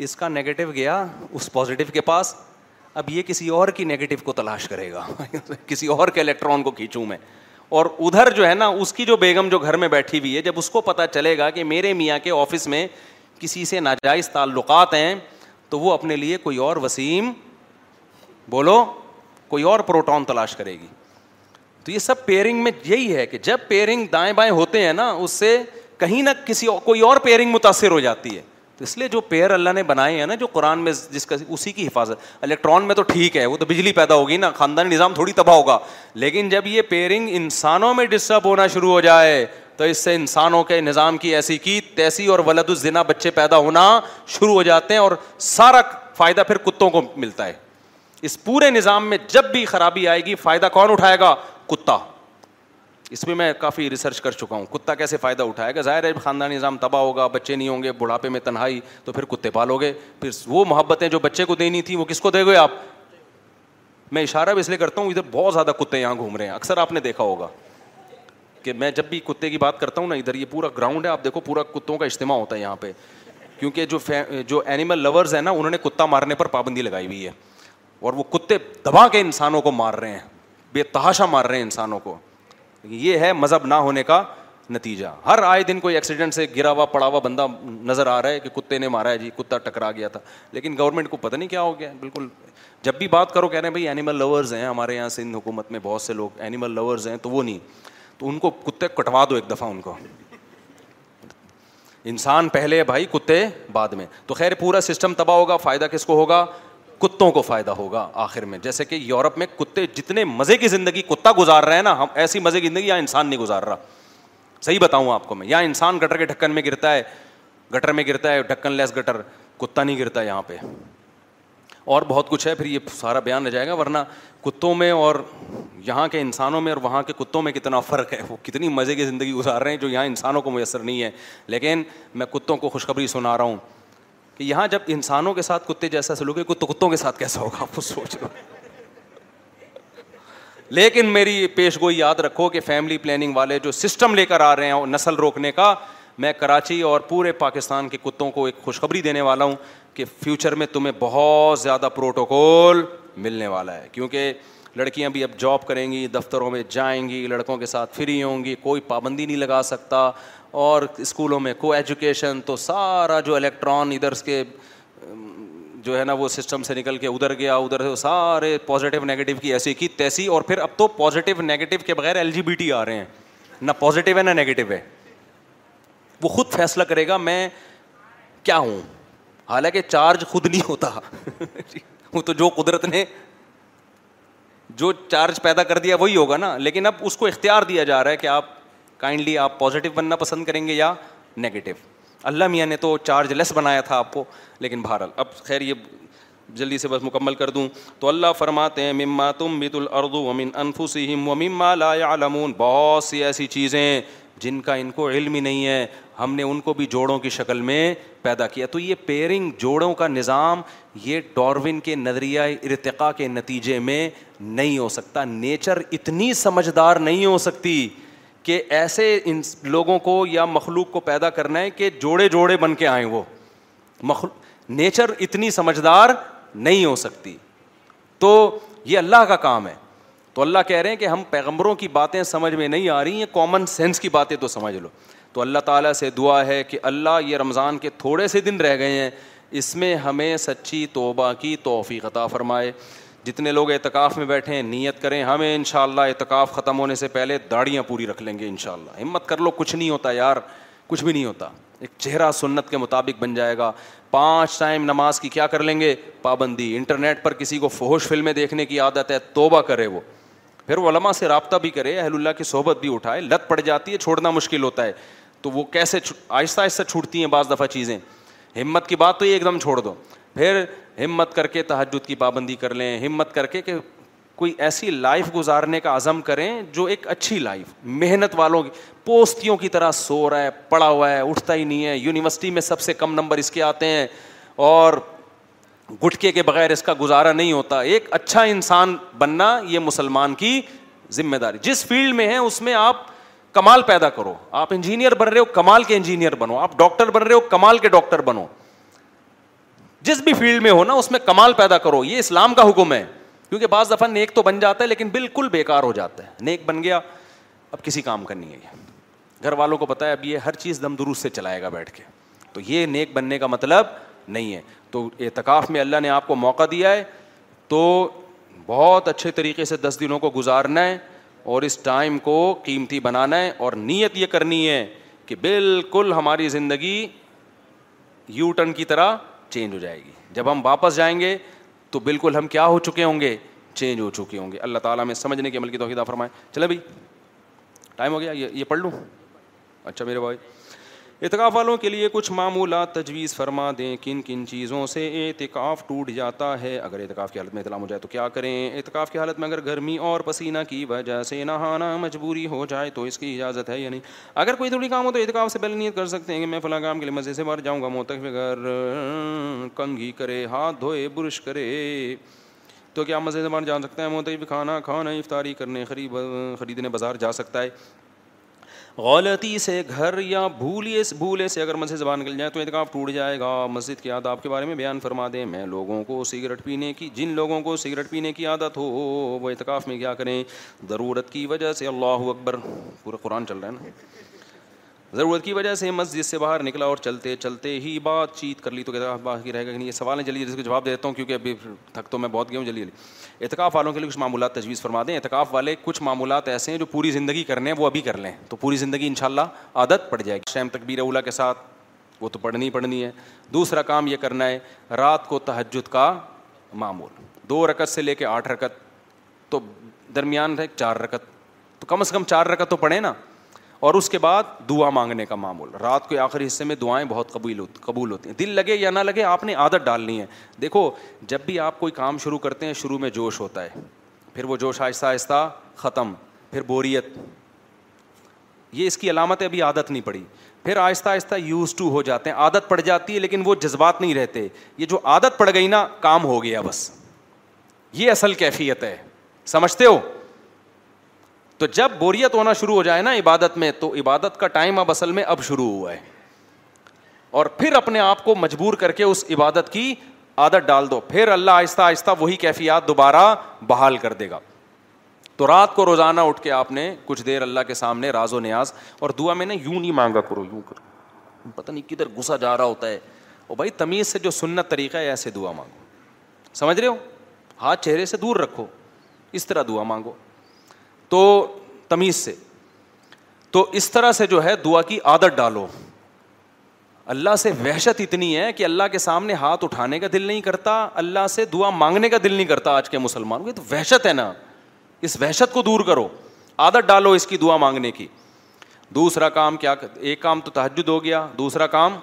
اس کا نگیٹو گیا اس پازیٹیو کے پاس اب یہ کسی اور کی نگیٹو کو تلاش کرے گا کسی اور کے الیکٹران کو کھینچوں میں اور ادھر جو ہے نا اس کی جو بیگم جو گھر میں بیٹھی ہوئی ہے جب اس کو پتا چلے گا کہ میرے میاں کے آفس میں کسی سے ناجائز تعلقات ہیں تو وہ اپنے لیے کوئی اور وسیم بولو کوئی اور پروٹون تلاش کرے گی تو یہ سب پیئرنگ میں یہی ہے کہ جب پیئرنگ دائیں بائیں ہوتے ہیں نا اس سے کہیں نہ کسی کوئی اور پیئرنگ متاثر ہو جاتی ہے تو اس لیے جو پیئر اللہ نے بنائے ہیں نا جو قرآن میں جس کا اسی کی حفاظت الیکٹران میں تو ٹھیک ہے وہ تو بجلی پیدا ہوگی نا خاندانی نظام تھوڑی تباہ ہوگا لیکن جب یہ پیئرنگ انسانوں میں ڈسٹرب ہونا شروع ہو جائے تو اس سے انسانوں کے نظام کی ایسی کی تیسی اور ولد الزنا بچے پیدا ہونا شروع ہو جاتے ہیں اور سارا فائدہ پھر کتوں کو ملتا ہے اس پورے نظام میں جب بھی خرابی آئے گی فائدہ کون اٹھائے گا کتا اس پہ میں کافی ریسرچ کر چکا ہوں کتا کیسے فائدہ اٹھائے گا ظاہر ہے خاندانی نظام تباہ ہوگا بچے نہیں ہوں گے بڑھاپے میں تنہائی تو پھر کتے پالو گے پھر وہ محبتیں جو بچے کو دینی تھیں وہ کس کو دے گئے آپ میں اشارہ بھی اس لیے کرتا ہوں ادھر بہت زیادہ کتے یہاں گھوم رہے ہیں اکثر آپ نے دیکھا ہوگا کہ میں جب بھی کتے کی بات کرتا ہوں نا ادھر یہ پورا گراؤنڈ ہے آپ دیکھو پورا کتوں کا اجتماع ہوتا ہے یہاں پہ کیونکہ جو جو اینیمل لورز ہیں نا انہوں نے کتا مارنے پر پابندی لگائی ہوئی ہے اور وہ کتے دبا کے انسانوں کو مار رہے ہیں بے تحاشا مار رہے ہیں انسانوں کو یہ ہے مذہب نہ ہونے کا نتیجہ ہر آئے دن کوئی ایکسیڈنٹ سے گرا ہوا پڑا ہوا بندہ نظر آ رہا ہے کہ کتے نے مارا ہے جی کتا ٹکرا گیا تھا لیکن گورنمنٹ کو پتہ نہیں کیا ہو گیا بالکل جب بھی بات کرو کہہ رہے ہیں بھائی اینیمل لورز ہیں ہمارے یہاں سندھ حکومت میں بہت سے لوگ اینیمل لورز ہیں تو وہ نہیں تو ان کو کتے کٹوا دو ایک دفعہ ان کو انسان پہلے بھائی کتے بعد میں تو خیر پورا سسٹم تباہ ہوگا فائدہ کس کو ہوگا کتوں کو فائدہ ہوگا آخر میں جیسے کہ یورپ میں کتے جتنے مزے کی زندگی کتا گزار رہے ہیں نا ہم ایسی مزے کی زندگی یہاں انسان نہیں گزار رہا صحیح بتاؤں آپ کو میں یہاں انسان گٹر کے ڈھکن میں گرتا ہے گٹر میں گرتا ہے ڈھکن لیس گٹر کتا نہیں گرتا یہاں پہ اور بہت کچھ ہے پھر یہ سارا بیان رہ جائے گا ورنہ کتوں میں اور یہاں کے انسانوں میں اور وہاں کے کتوں میں کتنا فرق ہے وہ کتنی مزے کی زندگی گزار رہے ہیں جو یہاں انسانوں کو میسر نہیں ہے لیکن میں کتوں کو خوشخبری سنا رہا ہوں کہ یہاں جب انسانوں کے ساتھ کتے جیسا سلوک ہے کتوں کے ساتھ کیسا ہوگا آپ کو سوچ لو لیکن میری پیش گوئی یاد رکھو کہ فیملی پلاننگ والے جو سسٹم لے کر آ رہے ہیں نسل روکنے کا میں کراچی اور پورے پاکستان کے کتوں کو ایک خوشخبری دینے والا ہوں کہ فیوچر میں تمہیں بہت زیادہ پروٹوکول ملنے والا ہے کیونکہ لڑکیاں بھی اب جاب کریں گی دفتروں میں جائیں گی لڑکوں کے ساتھ فری ہوں گی کوئی پابندی نہیں لگا سکتا اور اسکولوں میں کو ایجوکیشن تو سارا جو الیکٹران ادھر کے جو ہے نا وہ سسٹم سے نکل کے ادھر گیا ادھر سے سارے پازیٹیو نگیٹیو کی ایسی کی تیسی اور پھر اب تو پازیٹیو نگیٹیو کے بغیر ایل جی بی ٹی آ رہے ہیں نہ پازیٹیو ہے نہ نگیٹیو ہے وہ خود فیصلہ کرے گا میں کیا ہوں حالانکہ چارج خود نہیں ہوتا وہ تو جو قدرت نے جو چارج پیدا کر دیا وہی ہوگا نا لیکن اب اس کو اختیار دیا جا رہا ہے کہ آپ کائنڈلی آپ پازیٹیو بننا پسند کریں گے یا نگیٹو اللہ میاں نے تو چارج لیس بنایا تھا آپ کو لیکن بہرحال اب خیر یہ جلدی سے بس مکمل کر دوں تو اللہ فرماتے ہیں مما تم میت الردو ومن انفسم و لا علمون بہت سی ایسی چیزیں جن کا ان کو علم ہی نہیں ہے ہم نے ان کو بھی جوڑوں کی شکل میں پیدا کیا تو یہ پیرنگ جوڑوں کا نظام یہ ڈارون کے نظریہ ارتقاء کے نتیجے میں نہیں ہو سکتا نیچر اتنی سمجھدار نہیں ہو سکتی کہ ایسے ان لوگوں کو یا مخلوق کو پیدا کرنا ہے کہ جوڑے جوڑے بن کے آئیں وہ مخلو نیچر اتنی سمجھدار نہیں ہو سکتی تو یہ اللہ کا کام ہے تو اللہ کہہ رہے ہیں کہ ہم پیغمبروں کی باتیں سمجھ میں نہیں آ رہی ہیں کامن سینس کی باتیں تو سمجھ لو تو اللہ تعالیٰ سے دعا ہے کہ اللہ یہ رمضان کے تھوڑے سے دن رہ گئے ہیں اس میں ہمیں سچی توبہ کی توفیق عطا فرمائے جتنے لوگ اعتکاف میں بیٹھے ہیں نیت کریں ہمیں ان شاء اللہ اعتکاف ختم ہونے سے پہلے داڑیاں پوری رکھ لیں گے ان شاء اللہ ہمت کر لو کچھ نہیں ہوتا یار کچھ بھی نہیں ہوتا ایک چہرہ سنت کے مطابق بن جائے گا پانچ ٹائم نماز کی کیا کر لیں گے پابندی انٹرنیٹ پر کسی کو فہوش فلمیں دیکھنے کی عادت ہے توبہ کرے وہ پھر وہ علما سے رابطہ بھی کرے اہل اللہ کی صحبت بھی اٹھائے لت پڑ جاتی ہے چھوڑنا مشکل ہوتا ہے تو وہ کیسے آہستہ آہستہ چھوٹتی ہیں بعض دفعہ چیزیں ہمت کی بات تو یہ ایک دم چھوڑ دو پھر ہمت کر کے تحجد کی پابندی کر لیں ہمت کر کے کہ کوئی ایسی لائف گزارنے کا عزم کریں جو ایک اچھی لائف محنت والوں کی پوستیوں کی طرح سو رہا ہے پڑا ہوا ہے اٹھتا ہی نہیں ہے یونیورسٹی میں سب سے کم نمبر اس کے آتے ہیں اور گٹکے کے بغیر اس کا گزارا نہیں ہوتا ایک اچھا انسان بننا یہ مسلمان کی ذمہ داری جس فیلڈ میں ہیں اس میں آپ کمال پیدا کرو آپ انجینئر بن رہے ہو کمال کے انجینئر بنو آپ ڈاکٹر بن رہے ہو کمال کے ڈاکٹر بنو جس بھی فیلڈ میں ہو نا اس میں کمال پیدا کرو یہ اسلام کا حکم ہے کیونکہ بعض دفعہ نیک تو بن جاتا ہے لیکن بالکل بیکار ہو جاتا ہے نیک بن گیا اب کسی کام کرنی ہے یہ گھر والوں کو پتا ہے اب یہ ہر چیز دم درست سے چلائے گا بیٹھ کے تو یہ نیک بننے کا مطلب نہیں ہے تو اعتکاف میں اللہ نے آپ کو موقع دیا ہے تو بہت اچھے طریقے سے دس دنوں کو گزارنا ہے اور اس ٹائم کو قیمتی بنانا ہے اور نیت یہ کرنی ہے کہ بالکل ہماری زندگی یو ٹرن کی طرح چینج ہو جائے گی جب ہم واپس جائیں گے تو بالکل ہم کیا ہو چکے ہوں گے چینج ہو چکے ہوں گے اللہ تعالیٰ میں سمجھنے کے عمل کی توحیدہ فرمائے چلے بھائی ٹائم ہو گیا یہ پڑھ لوں اچھا میرے بھائی اعتکاف والوں کے لیے کچھ معمولات تجویز فرما دیں کن کن چیزوں سے اعتکاف ٹوٹ جاتا ہے اگر اعتکاف کی حالت میں اطلاع ہو جائے تو کیا کریں اعتکاف کی حالت میں اگر گرمی اور پسینہ کی وجہ سے نہانا مجبوری ہو جائے تو اس کی اجازت ہے یا نہیں اگر کوئی تھوڑی کام ہو تو اعتکاف سے پہلے نیت کر سکتے ہیں کہ میں فلاں کام کے لیے مزے سے باہر جاؤں گا موتف اگر کنگھی کرے ہاتھ دھوئے برش کرے تو کیا مزے سے باہر جا سکتا ہے موتف کھانا کھانا افطاری کرنے خرید خریدنے بازار جا سکتا ہے غلطی سے گھر یا بھولے بھولے سے اگر مسجد زبان نکل جائے تو اعتکاف ٹوٹ جائے گا مسجد کی آداب کے بارے میں بیان فرما دیں میں لوگوں کو سگریٹ پینے کی جن لوگوں کو سگریٹ پینے کی عادت ہو وہ اعتکاف میں کیا کریں ضرورت کی وجہ سے اللہ اکبر پورا قرآن چل رہا ہے نا ضرورت کی وجہ سے مسجد سے باہر نکلا اور چلتے چلتے ہی بات چیت کر لی تو کہتا باقی رہے گا کہ نہیں یہ سوال ہے جلدی جس کو جواب دیتا ہوں کیونکہ ابھی تھک تو میں بہت گیا ہوں جلدی جلدی اعتکاف والوں کے لیے کچھ معمولات تجویز فرما دیں اعتکاف والے کچھ معمولات ایسے ہیں جو پوری زندگی کرنے ہیں وہ ابھی کر لیں تو پوری زندگی ان شاء اللہ عادت پڑ جائے گی شیم تقبیر اولا کے ساتھ وہ تو پڑھنی پڑھنی ہے دوسرا کام یہ کرنا ہے رات کو تہجد کا معمول دو رکت سے لے کے آٹھ رکت تو درمیان رہے چار رکت تو کم از کم چار رکت تو پڑھیں نا اور اس کے بعد دعا مانگنے کا معمول رات کے آخری حصے میں دعائیں بہت قبول قبول ہوتی ہیں دل لگے یا نہ لگے آپ نے عادت ڈالنی ہے دیکھو جب بھی آپ کوئی کام شروع کرتے ہیں شروع میں جوش ہوتا ہے پھر وہ جوش آہستہ آہستہ ختم پھر بوریت یہ اس کی علامت ابھی عادت نہیں پڑی پھر آہستہ آہستہ یوز ٹو ہو جاتے ہیں عادت پڑ جاتی ہے لیکن وہ جذبات نہیں رہتے یہ جو عادت پڑ گئی نا کام ہو گیا بس یہ اصل کیفیت ہے سمجھتے ہو تو جب بوریت ہونا شروع ہو جائے نا عبادت میں تو عبادت کا ٹائم اب اصل میں اب شروع ہوا ہے اور پھر اپنے آپ کو مجبور کر کے اس عبادت کی عادت ڈال دو پھر اللہ آہستہ آہستہ وہی کیفیات دوبارہ بحال کر دے گا تو رات کو روزانہ اٹھ کے آپ نے کچھ دیر اللہ کے سامنے راز و نیاز اور دعا میں نے یوں نہیں مانگا کرو یوں کرو پتہ نہیں کدھر گھسا جا رہا ہوتا ہے بھائی تمیز سے جو سنت طریقہ ہے ایسے دعا مانگو سمجھ رہے ہو ہاتھ چہرے سے دور رکھو اس طرح دعا مانگو تو تمیز سے تو اس طرح سے جو ہے دعا کی عادت ڈالو اللہ سے وحشت اتنی ہے کہ اللہ کے سامنے ہاتھ اٹھانے کا دل نہیں کرتا اللہ سے دعا مانگنے کا دل نہیں کرتا آج کے مسلمانوں کی تو وحشت ہے نا اس وحشت کو دور کرو عادت ڈالو اس کی دعا مانگنے کی دوسرا کام کیا ایک کام تو تحجد ہو گیا دوسرا کام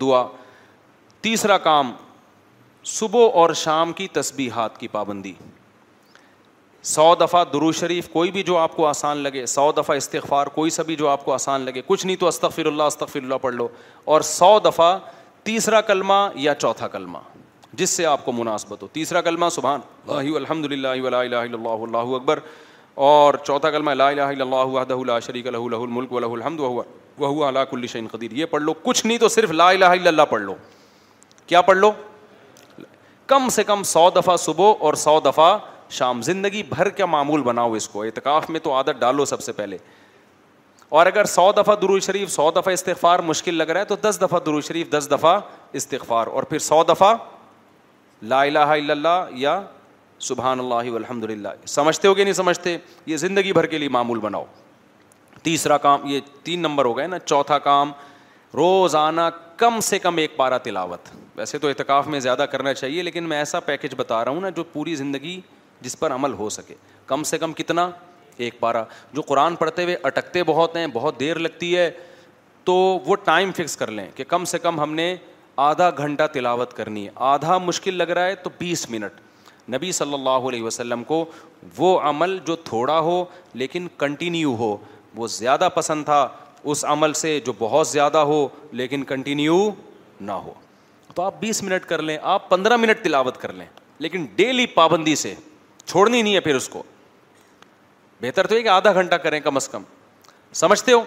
دعا تیسرا کام صبح اور شام کی تسبیحات کی پابندی سو دفعہ درو شریف کوئی بھی جو آپ کو آسان لگے سو دفعہ استغفار کوئی سا بھی جو آپ کو آسان لگے کچھ نہیں تو استغفر اللہ استغفر اللہ پڑھ لو اور سو دفعہ تیسرا کلمہ یا چوتھا کلمہ جس سے آپ کو مناسبت ہو تیسرا کلمہ سبحان اللہ الحمد للہ اللہ اللہ اکبر اور چوتھا کلمہ اللہ وحدہ شریک الہ الملک ولہ الحمد کل الشین قدیر یہ پڑھ لو کچھ نہیں تو صرف لا الہ الا اللہ پڑھ لو کیا پڑھ لو کم سے کم سو دفعہ صبح اور سو دفعہ شام زندگی بھر کا معمول بناؤ اس کو اعتکاف میں تو عادت ڈالو سب سے پہلے اور اگر سو دفعہ درو درو شریف شریف سو سو دفعہ دفعہ دفعہ دفعہ استغفار استغفار مشکل لگ رہا ہے تو دس دس اور پھر لا الہ الا اللہ اللہ یا سبحان الحمد للہ سمجھتے ہو کہ نہیں سمجھتے یہ زندگی بھر کے لیے معمول بناؤ تیسرا کام یہ تین نمبر ہو گئے نا چوتھا کام روزانہ کم سے کم ایک پارہ تلاوت ویسے تو اعتکاف میں زیادہ کرنا چاہیے لیکن میں ایسا پیکج بتا رہا ہوں نا جو پوری زندگی جس پر عمل ہو سکے کم سے کم کتنا ایک پارہ جو قرآن پڑھتے ہوئے اٹکتے بہت ہیں بہت دیر لگتی ہے تو وہ ٹائم فکس کر لیں کہ کم سے کم ہم نے آدھا گھنٹہ تلاوت کرنی ہے آدھا مشکل لگ رہا ہے تو بیس منٹ نبی صلی اللہ علیہ وسلم کو وہ عمل جو تھوڑا ہو لیکن کنٹینیو ہو وہ زیادہ پسند تھا اس عمل سے جو بہت زیادہ ہو لیکن کنٹینیو نہ ہو تو آپ بیس منٹ کر لیں آپ پندرہ منٹ تلاوت کر لیں لیکن ڈیلی پابندی سے چھوڑنی نہیں ہے پھر اس کو بہتر تو یہ کہ آدھا گھنٹہ کریں کم از کم سمجھتے ہو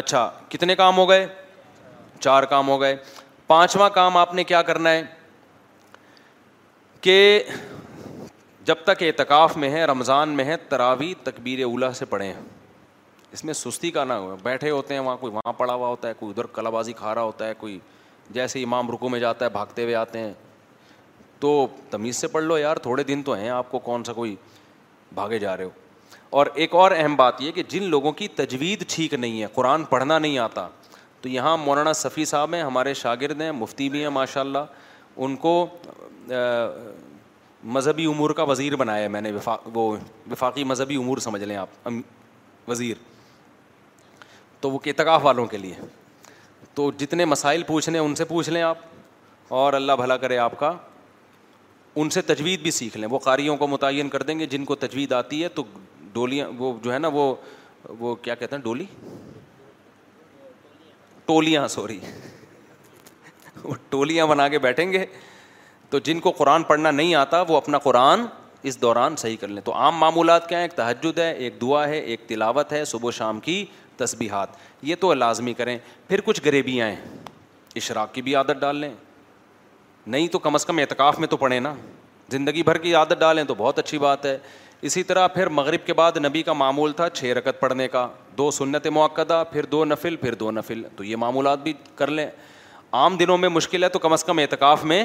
اچھا کتنے کام ہو گئے چار کام ہو گئے پانچواں کام آپ نے کیا کرنا ہے کہ جب تک اعتکاف میں ہے رمضان میں ہے تراوی تقبیر اولا سے پڑھے ہیں اس میں سستی کا نہ ہو بیٹھے ہوتے ہیں وہاں کوئی وہاں پڑا ہوا ہوتا ہے کوئی ادھر کلا بازی کھا رہا ہوتا ہے کوئی جیسے امام رکو میں جاتا ہے بھاگتے ہوئے آتے ہیں تو تمیز سے پڑھ لو یار تھوڑے دن تو ہیں آپ کو کون سا کوئی بھاگے جا رہے ہو اور ایک اور اہم بات یہ کہ جن لوگوں کی تجوید ٹھیک نہیں ہے قرآن پڑھنا نہیں آتا تو یہاں مولانا صفی صاحب ہیں ہمارے شاگرد ہیں مفتی بھی ہیں ماشاء اللہ ان کو مذہبی امور کا وزیر بنایا میں نے وفاق وہ وفاقی مذہبی امور سمجھ لیں آپ وزیر تو وہ کتکاف والوں کے لیے تو جتنے مسائل پوچھنے ان سے پوچھ لیں آپ اور اللہ بھلا کرے آپ کا ان سے تجوید بھی سیکھ لیں وہ قاریوں کو متعین کر دیں گے جن کو تجوید آتی ہے تو ڈولیاں وہ جو ہے نا وہ وہ کیا کہتے ہیں ڈولی ٹولیاں سوری وہ ٹولیاں بنا کے بیٹھیں گے تو جن کو قرآن پڑھنا نہیں آتا وہ اپنا قرآن اس دوران صحیح کر لیں تو عام معمولات کیا ہیں ایک تہجد ہے ایک دعا ہے ایک تلاوت ہے صبح و شام کی تسبیحات یہ تو لازمی کریں پھر کچھ غریبیاں ہیں اشراق کی بھی عادت ڈال لیں نہیں تو کم از کم اعتکاف میں تو پڑھیں نا زندگی بھر کی عادت ڈالیں تو بہت اچھی بات ہے اسی طرح پھر مغرب کے بعد نبی کا معمول تھا چھ رکت پڑھنے کا دو سنت موقع پھر دو نفل پھر دو نفل تو یہ معمولات بھی کر لیں عام دنوں میں مشکل ہے تو کم از کم اعتکاف میں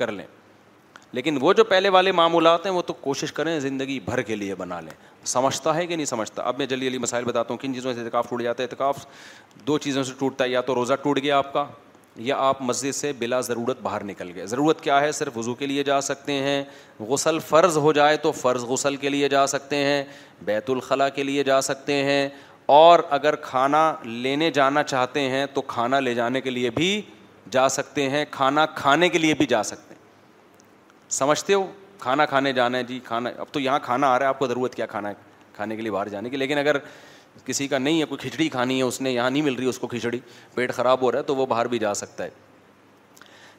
کر لیں لیکن وہ جو پہلے والے معمولات ہیں وہ تو کوشش کریں زندگی بھر کے لیے بنا لیں سمجھتا ہے کہ نہیں سمجھتا اب میں جلدی جلدی مسائل بتاتا ہوں کن چیزوں سے اعتکاف ٹوٹ جاتا ہے اعتکاف دو چیزوں سے ٹوٹتا ہے یا تو روزہ ٹوٹ گیا آپ کا یا آپ مسجد سے بلا ضرورت باہر نکل گئے ضرورت کیا ہے صرف وضو کے لیے جا سکتے ہیں غسل فرض ہو جائے تو فرض غسل کے لیے جا سکتے ہیں بیت الخلاء کے لیے جا سکتے ہیں اور اگر کھانا لینے جانا چاہتے ہیں تو کھانا لے جانے کے لیے بھی جا سکتے ہیں کھانا کھانے کے لیے بھی جا سکتے ہیں سمجھتے ہو کھانا کھانے جانا ہے جی کھانا اب تو یہاں کھانا آ رہا ہے آپ کو ضرورت کیا کھانا ہے کھانے کے لیے باہر جانے کی لیکن اگر کسی کا نہیں ہے کوئی کھچڑی کھانی ہے اس نے یہاں نہیں مل رہی اس کو کھچڑی پیٹ خراب ہو رہا ہے تو وہ باہر بھی جا سکتا ہے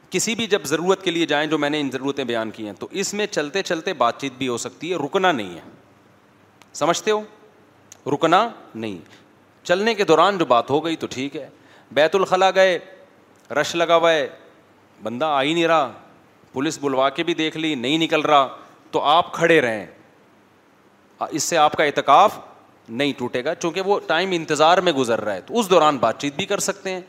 کسی بھی جب ضرورت کے لیے جائیں جو میں نے ان ضرورتیں بیان کی ہیں تو اس میں چلتے چلتے بات چیت بھی ہو سکتی ہے رکنا نہیں ہے سمجھتے ہو رکنا نہیں چلنے کے دوران جو بات ہو گئی تو ٹھیک ہے بیت الخلا گئے رش لگا ہوا ہے بندہ آ ہی نہیں رہا پولیس بلوا کے بھی دیکھ لی نہیں نکل رہا تو آپ کھڑے رہیں اس سے آپ کا اعتکاف نہیں ٹوٹے گا چونکہ وہ ٹائم انتظار میں گزر رہا ہے تو اس دوران بات چیت بھی کر سکتے ہیں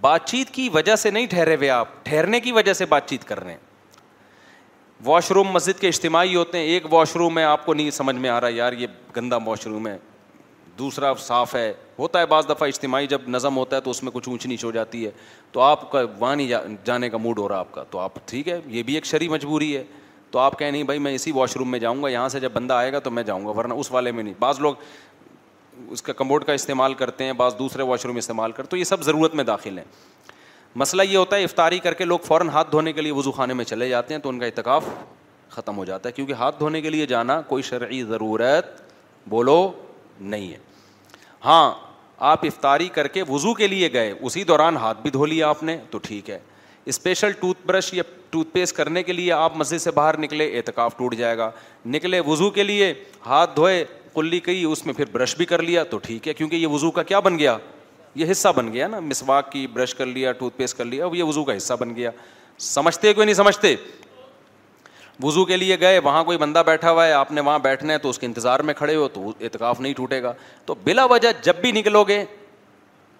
بات چیت کی وجہ سے نہیں ٹھہرے ہوئے آپ ٹھہرنے کی وجہ سے بات چیت کر رہے ہیں واش روم مسجد کے اجتماعی ہوتے ہیں ایک واش روم ہے آپ کو نہیں سمجھ میں آ رہا یار یہ گندا واش روم ہے دوسرا صاف ہے ہوتا ہے بعض دفعہ اجتماعی جب نظم ہوتا ہے تو اس میں کچھ اونچ نیچ ہو جاتی ہے تو آپ کا وہاں نہیں جانے کا موڈ ہو رہا آپ کا تو آپ ٹھیک ہے یہ بھی ایک شری مجبوری ہے تو آپ کہیں نہیں بھائی میں اسی واش روم میں جاؤں گا یہاں سے جب بندہ آئے گا تو میں جاؤں گا ورنہ اس والے میں نہیں بعض لوگ اس کا کموڈ کا استعمال کرتے ہیں بعض دوسرے واش روم استعمال کرتے تو یہ سب ضرورت میں داخل ہیں مسئلہ یہ ہوتا ہے افطاری کر کے لوگ فوراً ہاتھ دھونے کے لیے وضو خانے میں چلے جاتے ہیں تو ان کا اعتکاف ختم ہو جاتا ہے کیونکہ ہاتھ دھونے کے لیے جانا کوئی شرعی ضرورت بولو نہیں ہے ہاں آپ افطاری کر کے وضو کے لیے گئے اسی دوران ہاتھ بھی دھو لیا آپ نے تو ٹھیک ہے اسپیشل ٹوتھ برش یا ٹوتھ پیسٹ کرنے کے لیے آپ مسجد سے باہر نکلے اعتکاف ٹوٹ جائے گا نکلے وضو کے لیے ہاتھ دھوئے کلی کی اس میں پھر برش بھی کر لیا تو ٹھیک ہے کیونکہ یہ وضو کا کیا بن گیا یہ حصہ بن گیا نا مسواک کی برش کر لیا ٹوتھ پیسٹ کر لیا اب یہ وضو کا حصہ بن گیا سمجھتے کوئی نہیں سمجھتے وضو کے لیے گئے وہاں کوئی بندہ بیٹھا ہوا ہے آپ نے وہاں بیٹھنا ہے تو اس کے انتظار میں کھڑے ہو تو اعتکاف نہیں ٹوٹے گا تو بلا وجہ جب بھی نکلو گے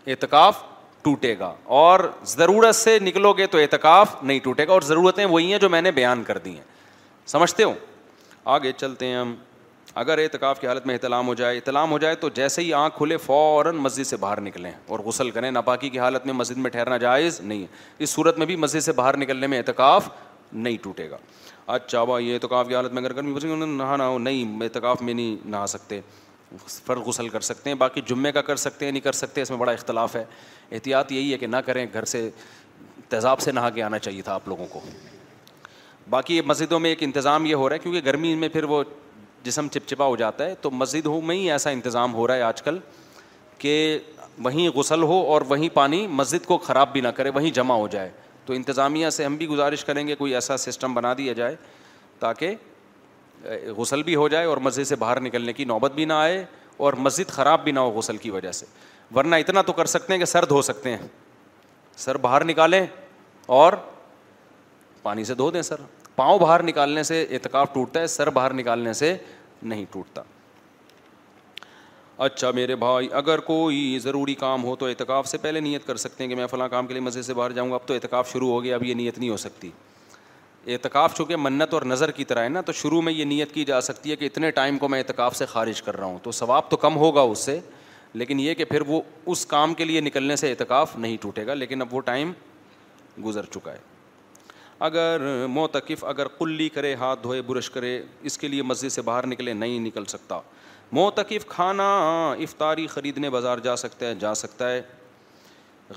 اعتکاف ٹوٹے گا اور ضرورت سے نکلو گے تو اعتکاف نہیں ٹوٹے گا اور ضرورتیں وہی ہیں جو میں نے بیان کر دی ہیں سمجھتے ہو آگے چلتے ہیں ہم اگر اعتکاف کی حالت میں احتلام ہو جائے احتلام ہو جائے تو جیسے ہی آنکھ کھلے فوراً مسجد سے باہر نکلیں اور غسل کریں ناپاکی کی حالت میں مسجد میں ٹھہرنا جائز نہیں ہے اس صورت میں بھی مسجد سے باہر نکلنے میں اعتکاف نہیں ٹوٹے گا اچھا یہ اعتکاف کی حالت میں اگر گرمی انہوں نے نہانا ہو نہیں اعتکاف میں نہیں نہا سکتے فرد غسل کر سکتے ہیں باقی جمعے کا کر سکتے ہیں نہیں کر سکتے اس میں بڑا اختلاف ہے احتیاط یہی ہے کہ نہ کریں گھر سے تیزاب سے نہا کے آنا چاہیے تھا آپ لوگوں کو باقی مسجدوں میں ایک انتظام یہ ہو رہا ہے کیونکہ گرمی میں پھر وہ جسم چپچپا ہو جاتا ہے تو مسجدوں میں ہی ایسا انتظام ہو رہا ہے آج کل کہ وہیں غسل ہو اور وہیں پانی مسجد کو خراب بھی نہ کرے وہیں جمع ہو جائے تو انتظامیہ سے ہم بھی گزارش کریں گے کوئی ایسا سسٹم بنا دیا جائے تاکہ غسل بھی ہو جائے اور مسجد سے باہر نکلنے کی نوبت بھی نہ آئے اور مسجد خراب بھی نہ ہو غسل کی وجہ سے ورنہ اتنا تو کر سکتے ہیں کہ سر دھو سکتے ہیں سر باہر نکالیں اور پانی سے دھو دیں سر پاؤں باہر نکالنے سے اعتکاف ٹوٹتا ہے سر باہر نکالنے سے نہیں ٹوٹتا اچھا میرے بھائی اگر کوئی ضروری کام ہو تو اعتکاف سے پہلے نیت کر سکتے ہیں کہ میں فلاں کام کے لیے مزے سے باہر جاؤں گا اب تو اعتکاف شروع ہو گیا اب یہ نیت نہیں ہو سکتی اعتکاف چونکہ منت اور نظر کی طرح ہے نا تو شروع میں یہ نیت کی جا سکتی ہے کہ اتنے ٹائم کو میں اعتکاف سے خارج کر رہا ہوں تو ثواب تو کم ہوگا اس سے لیکن یہ کہ پھر وہ اس کام کے لیے نکلنے سے اعتکاف نہیں ٹوٹے گا لیکن اب وہ ٹائم گزر چکا ہے اگر موتقف اگر کلی کرے ہاتھ دھوئے برش کرے اس کے لیے مزے سے باہر نکلے نہیں نکل سکتا موتقف کھانا افطاری خریدنے بازار جا سکتا ہے جا سکتا ہے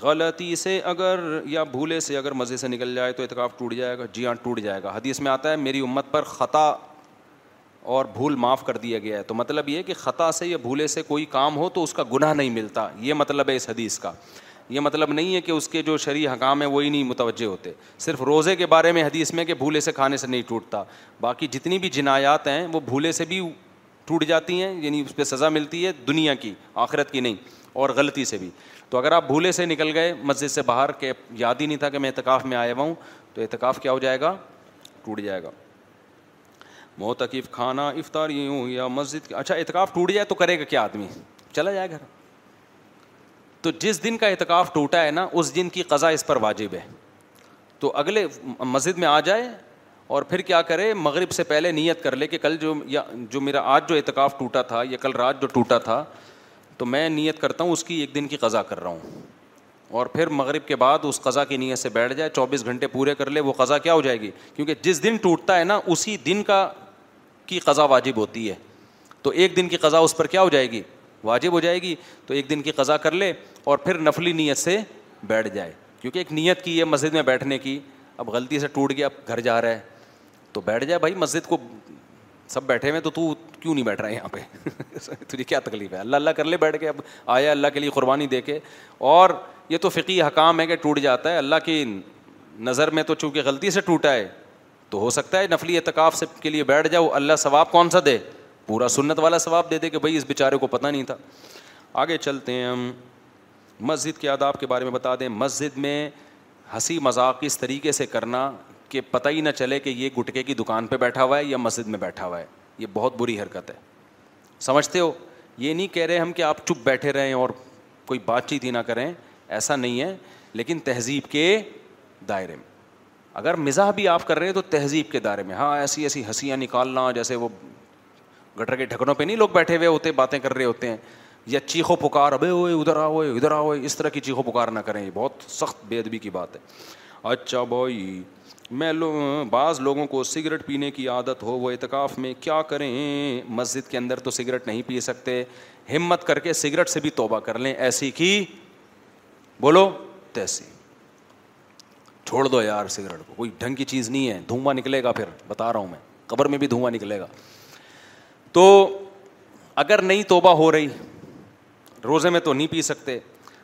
غلطی سے اگر یا بھولے سے اگر مزے سے نکل جائے تو اعتکاف ٹوٹ جائے گا جی ہاں ٹوٹ جائے گا حدیث میں آتا ہے میری امت پر خطا اور بھول معاف کر دیا گیا ہے تو مطلب یہ کہ خطا سے یا بھولے سے کوئی کام ہو تو اس کا گناہ نہیں ملتا یہ مطلب ہے اس حدیث کا یہ مطلب نہیں ہے کہ اس کے جو شرعی حکام ہیں وہی نہیں متوجہ ہوتے صرف روزے کے بارے میں حدیث میں کہ بھولے سے کھانے سے نہیں ٹوٹتا باقی جتنی بھی جنایات ہیں وہ بھولے سے بھی ٹوٹ جاتی ہیں یعنی اس پہ سزا ملتی ہے دنیا کی آخرت کی نہیں اور غلطی سے بھی تو اگر آپ بھولے سے نکل گئے مسجد سے باہر کہ یاد ہی نہیں تھا کہ میں اعتکاف میں آیا ہوا ہوں تو اعتکاف کیا ہو جائے گا ٹوٹ جائے گا موتقف کھانا افطار یوں یا مسجد اچھا اعتکاف ٹوٹ جائے تو کرے گا کیا آدمی چلا جائے گھر تو جس دن کا اعتکاف ٹوٹا ہے نا اس دن کی قضا اس پر واجب ہے تو اگلے مسجد میں آ جائے اور پھر کیا کرے مغرب سے پہلے نیت کر لے کہ کل جو یا جو میرا آج جو اعتکاف ٹوٹا تھا یا کل رات جو ٹوٹا تھا تو میں نیت کرتا ہوں اس کی ایک دن کی قضا کر رہا ہوں اور پھر مغرب کے بعد اس قضا کی نیت سے بیٹھ جائے چوبیس گھنٹے پورے کر لے وہ قضا کیا ہو جائے گی کیونکہ جس دن ٹوٹتا ہے نا اسی دن کا کی قضا واجب ہوتی ہے تو ایک دن کی قضا اس پر کیا ہو جائے گی واجب ہو جائے گی تو ایک دن کی قضا کر لے اور پھر نفلی نیت سے بیٹھ جائے کیونکہ ایک نیت کی ہے مسجد میں بیٹھنے کی اب غلطی سے ٹوٹ گیا اب گھر جا رہا ہے تو بیٹھ جائے بھائی مسجد کو سب بیٹھے ہوئے تو تو کیوں نہیں بیٹھ رہا ہے یہاں پہ تجھے کیا تکلیف ہے اللہ اللہ کر لے بیٹھ کے اب آیا اللہ کے لیے قربانی دے کے اور یہ تو فقی حکام ہے کہ ٹوٹ جاتا ہے اللہ کی نظر میں تو چونکہ غلطی سے ٹوٹا ہے تو ہو سکتا ہے نفلی اعتکاف سے کے لیے بیٹھ جاؤ اللہ ثواب کون سا دے پورا سنت والا ثواب دے دے کہ بھائی اس بیچارے کو پتہ نہیں تھا آگے چلتے ہیں ہم مسجد کے آداب کے بارے میں بتا دیں مسجد میں ہنسی مذاق اس طریقے سے کرنا کہ پتہ ہی نہ چلے کہ یہ گٹکے کی دکان پہ بیٹھا ہوا ہے یا مسجد میں بیٹھا ہوا ہے یہ بہت بری حرکت ہے سمجھتے ہو یہ نہیں کہہ رہے ہم کہ آپ چپ بیٹھے رہیں اور کوئی بات چیت ہی نہ کریں ایسا نہیں ہے لیکن تہذیب کے دائرے میں اگر مزاح بھی آپ کر رہے ہیں تو تہذیب کے دائرے میں ہاں ایسی ایسی ہنسیاں نکالنا جیسے وہ گٹر کے ڈھکنوں پہ نہیں لوگ بیٹھے ہوئے ہوتے باتیں کر رہے ہوتے ہیں یا چیخو پکار ابے ہوئے ادھر آؤ ادھر آؤ اس طرح کی چیخو پکار نہ کریں یہ بہت سخت بے ادبی کی بات ہے اچھا بھائی میں لو بعض لوگوں کو سگریٹ پینے کی عادت ہو وہ اعتکاف میں کیا کریں مسجد کے اندر تو سگریٹ نہیں پی سکتے ہمت کر کے سگریٹ سے بھی توبہ کر لیں ایسی کی بولو تیسی چھوڑ دو یار سگریٹ کو کوئی ڈھنگ کی چیز نہیں ہے دھواں نکلے گا پھر بتا رہا ہوں میں قبر میں بھی دھواں نکلے گا تو اگر نہیں توبہ ہو رہی روزے میں تو نہیں پی سکتے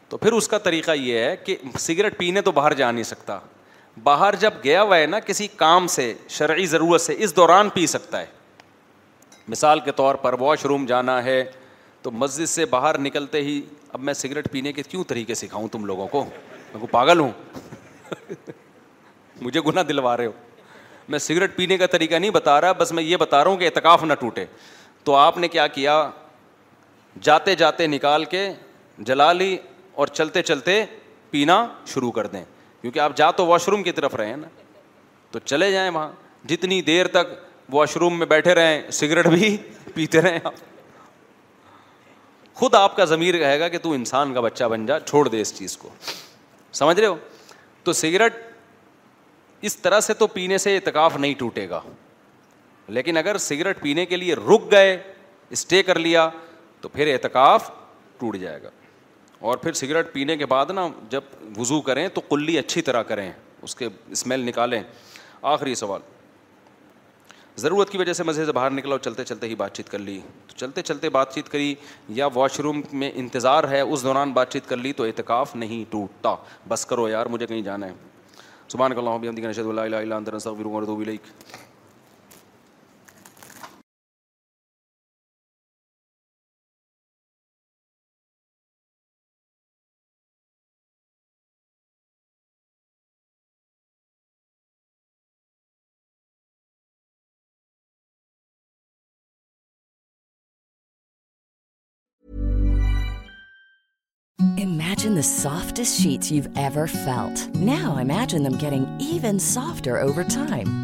تو پھر اس کا طریقہ یہ ہے کہ سگریٹ پینے تو باہر جا نہیں سکتا باہر جب گیا ہوا ہے نا کسی کام سے شرعی ضرورت سے اس دوران پی سکتا ہے مثال کے طور پر واش روم جانا ہے تو مسجد سے باہر نکلتے ہی اب میں سگریٹ پینے کے کیوں طریقے سکھاؤں تم لوگوں کو پاگل ہوں مجھے گناہ دلوا رہے ہو میں سگریٹ پینے کا طریقہ نہیں بتا رہا بس میں یہ بتا رہا ہوں کہ اعتکاف نہ ٹوٹے تو آپ نے کیا کیا جاتے جاتے نکال کے جلا لی اور چلتے چلتے پینا شروع کر دیں کیونکہ آپ جا تو واش روم کی طرف رہے ہیں نا تو چلے جائیں وہاں جتنی دیر تک واش روم میں بیٹھے رہیں سگریٹ بھی پیتے رہیں آپ خود آپ کا ضمیر کہے گا کہ تو انسان کا بچہ بن جا چھوڑ دے اس چیز کو سمجھ رہے ہو تو سگریٹ اس طرح سے تو پینے سے اعتکاف نہیں ٹوٹے گا لیکن اگر سگریٹ پینے کے لیے رک گئے اسٹے کر لیا تو پھر اعتکاف ٹوٹ جائے گا اور پھر سگریٹ پینے کے بعد نا جب وضو کریں تو کلی اچھی طرح کریں اس کے اسمیل نکالیں آخری سوال ضرورت کی وجہ سے مزے سے باہر نکلا اور چلتے چلتے ہی بات چیت کر لی تو چلتے چلتے بات چیت کری یا واش روم میں انتظار ہے اس دوران بات چیت کر لی تو اعتکاف نہیں ٹوٹتا بس کرو یار مجھے کہیں جانا ہے سبحانک اللہم بحمدک نشهد ان لا اله الا انت نستغفرک ونتوب الیک softest sheet no imagining even soft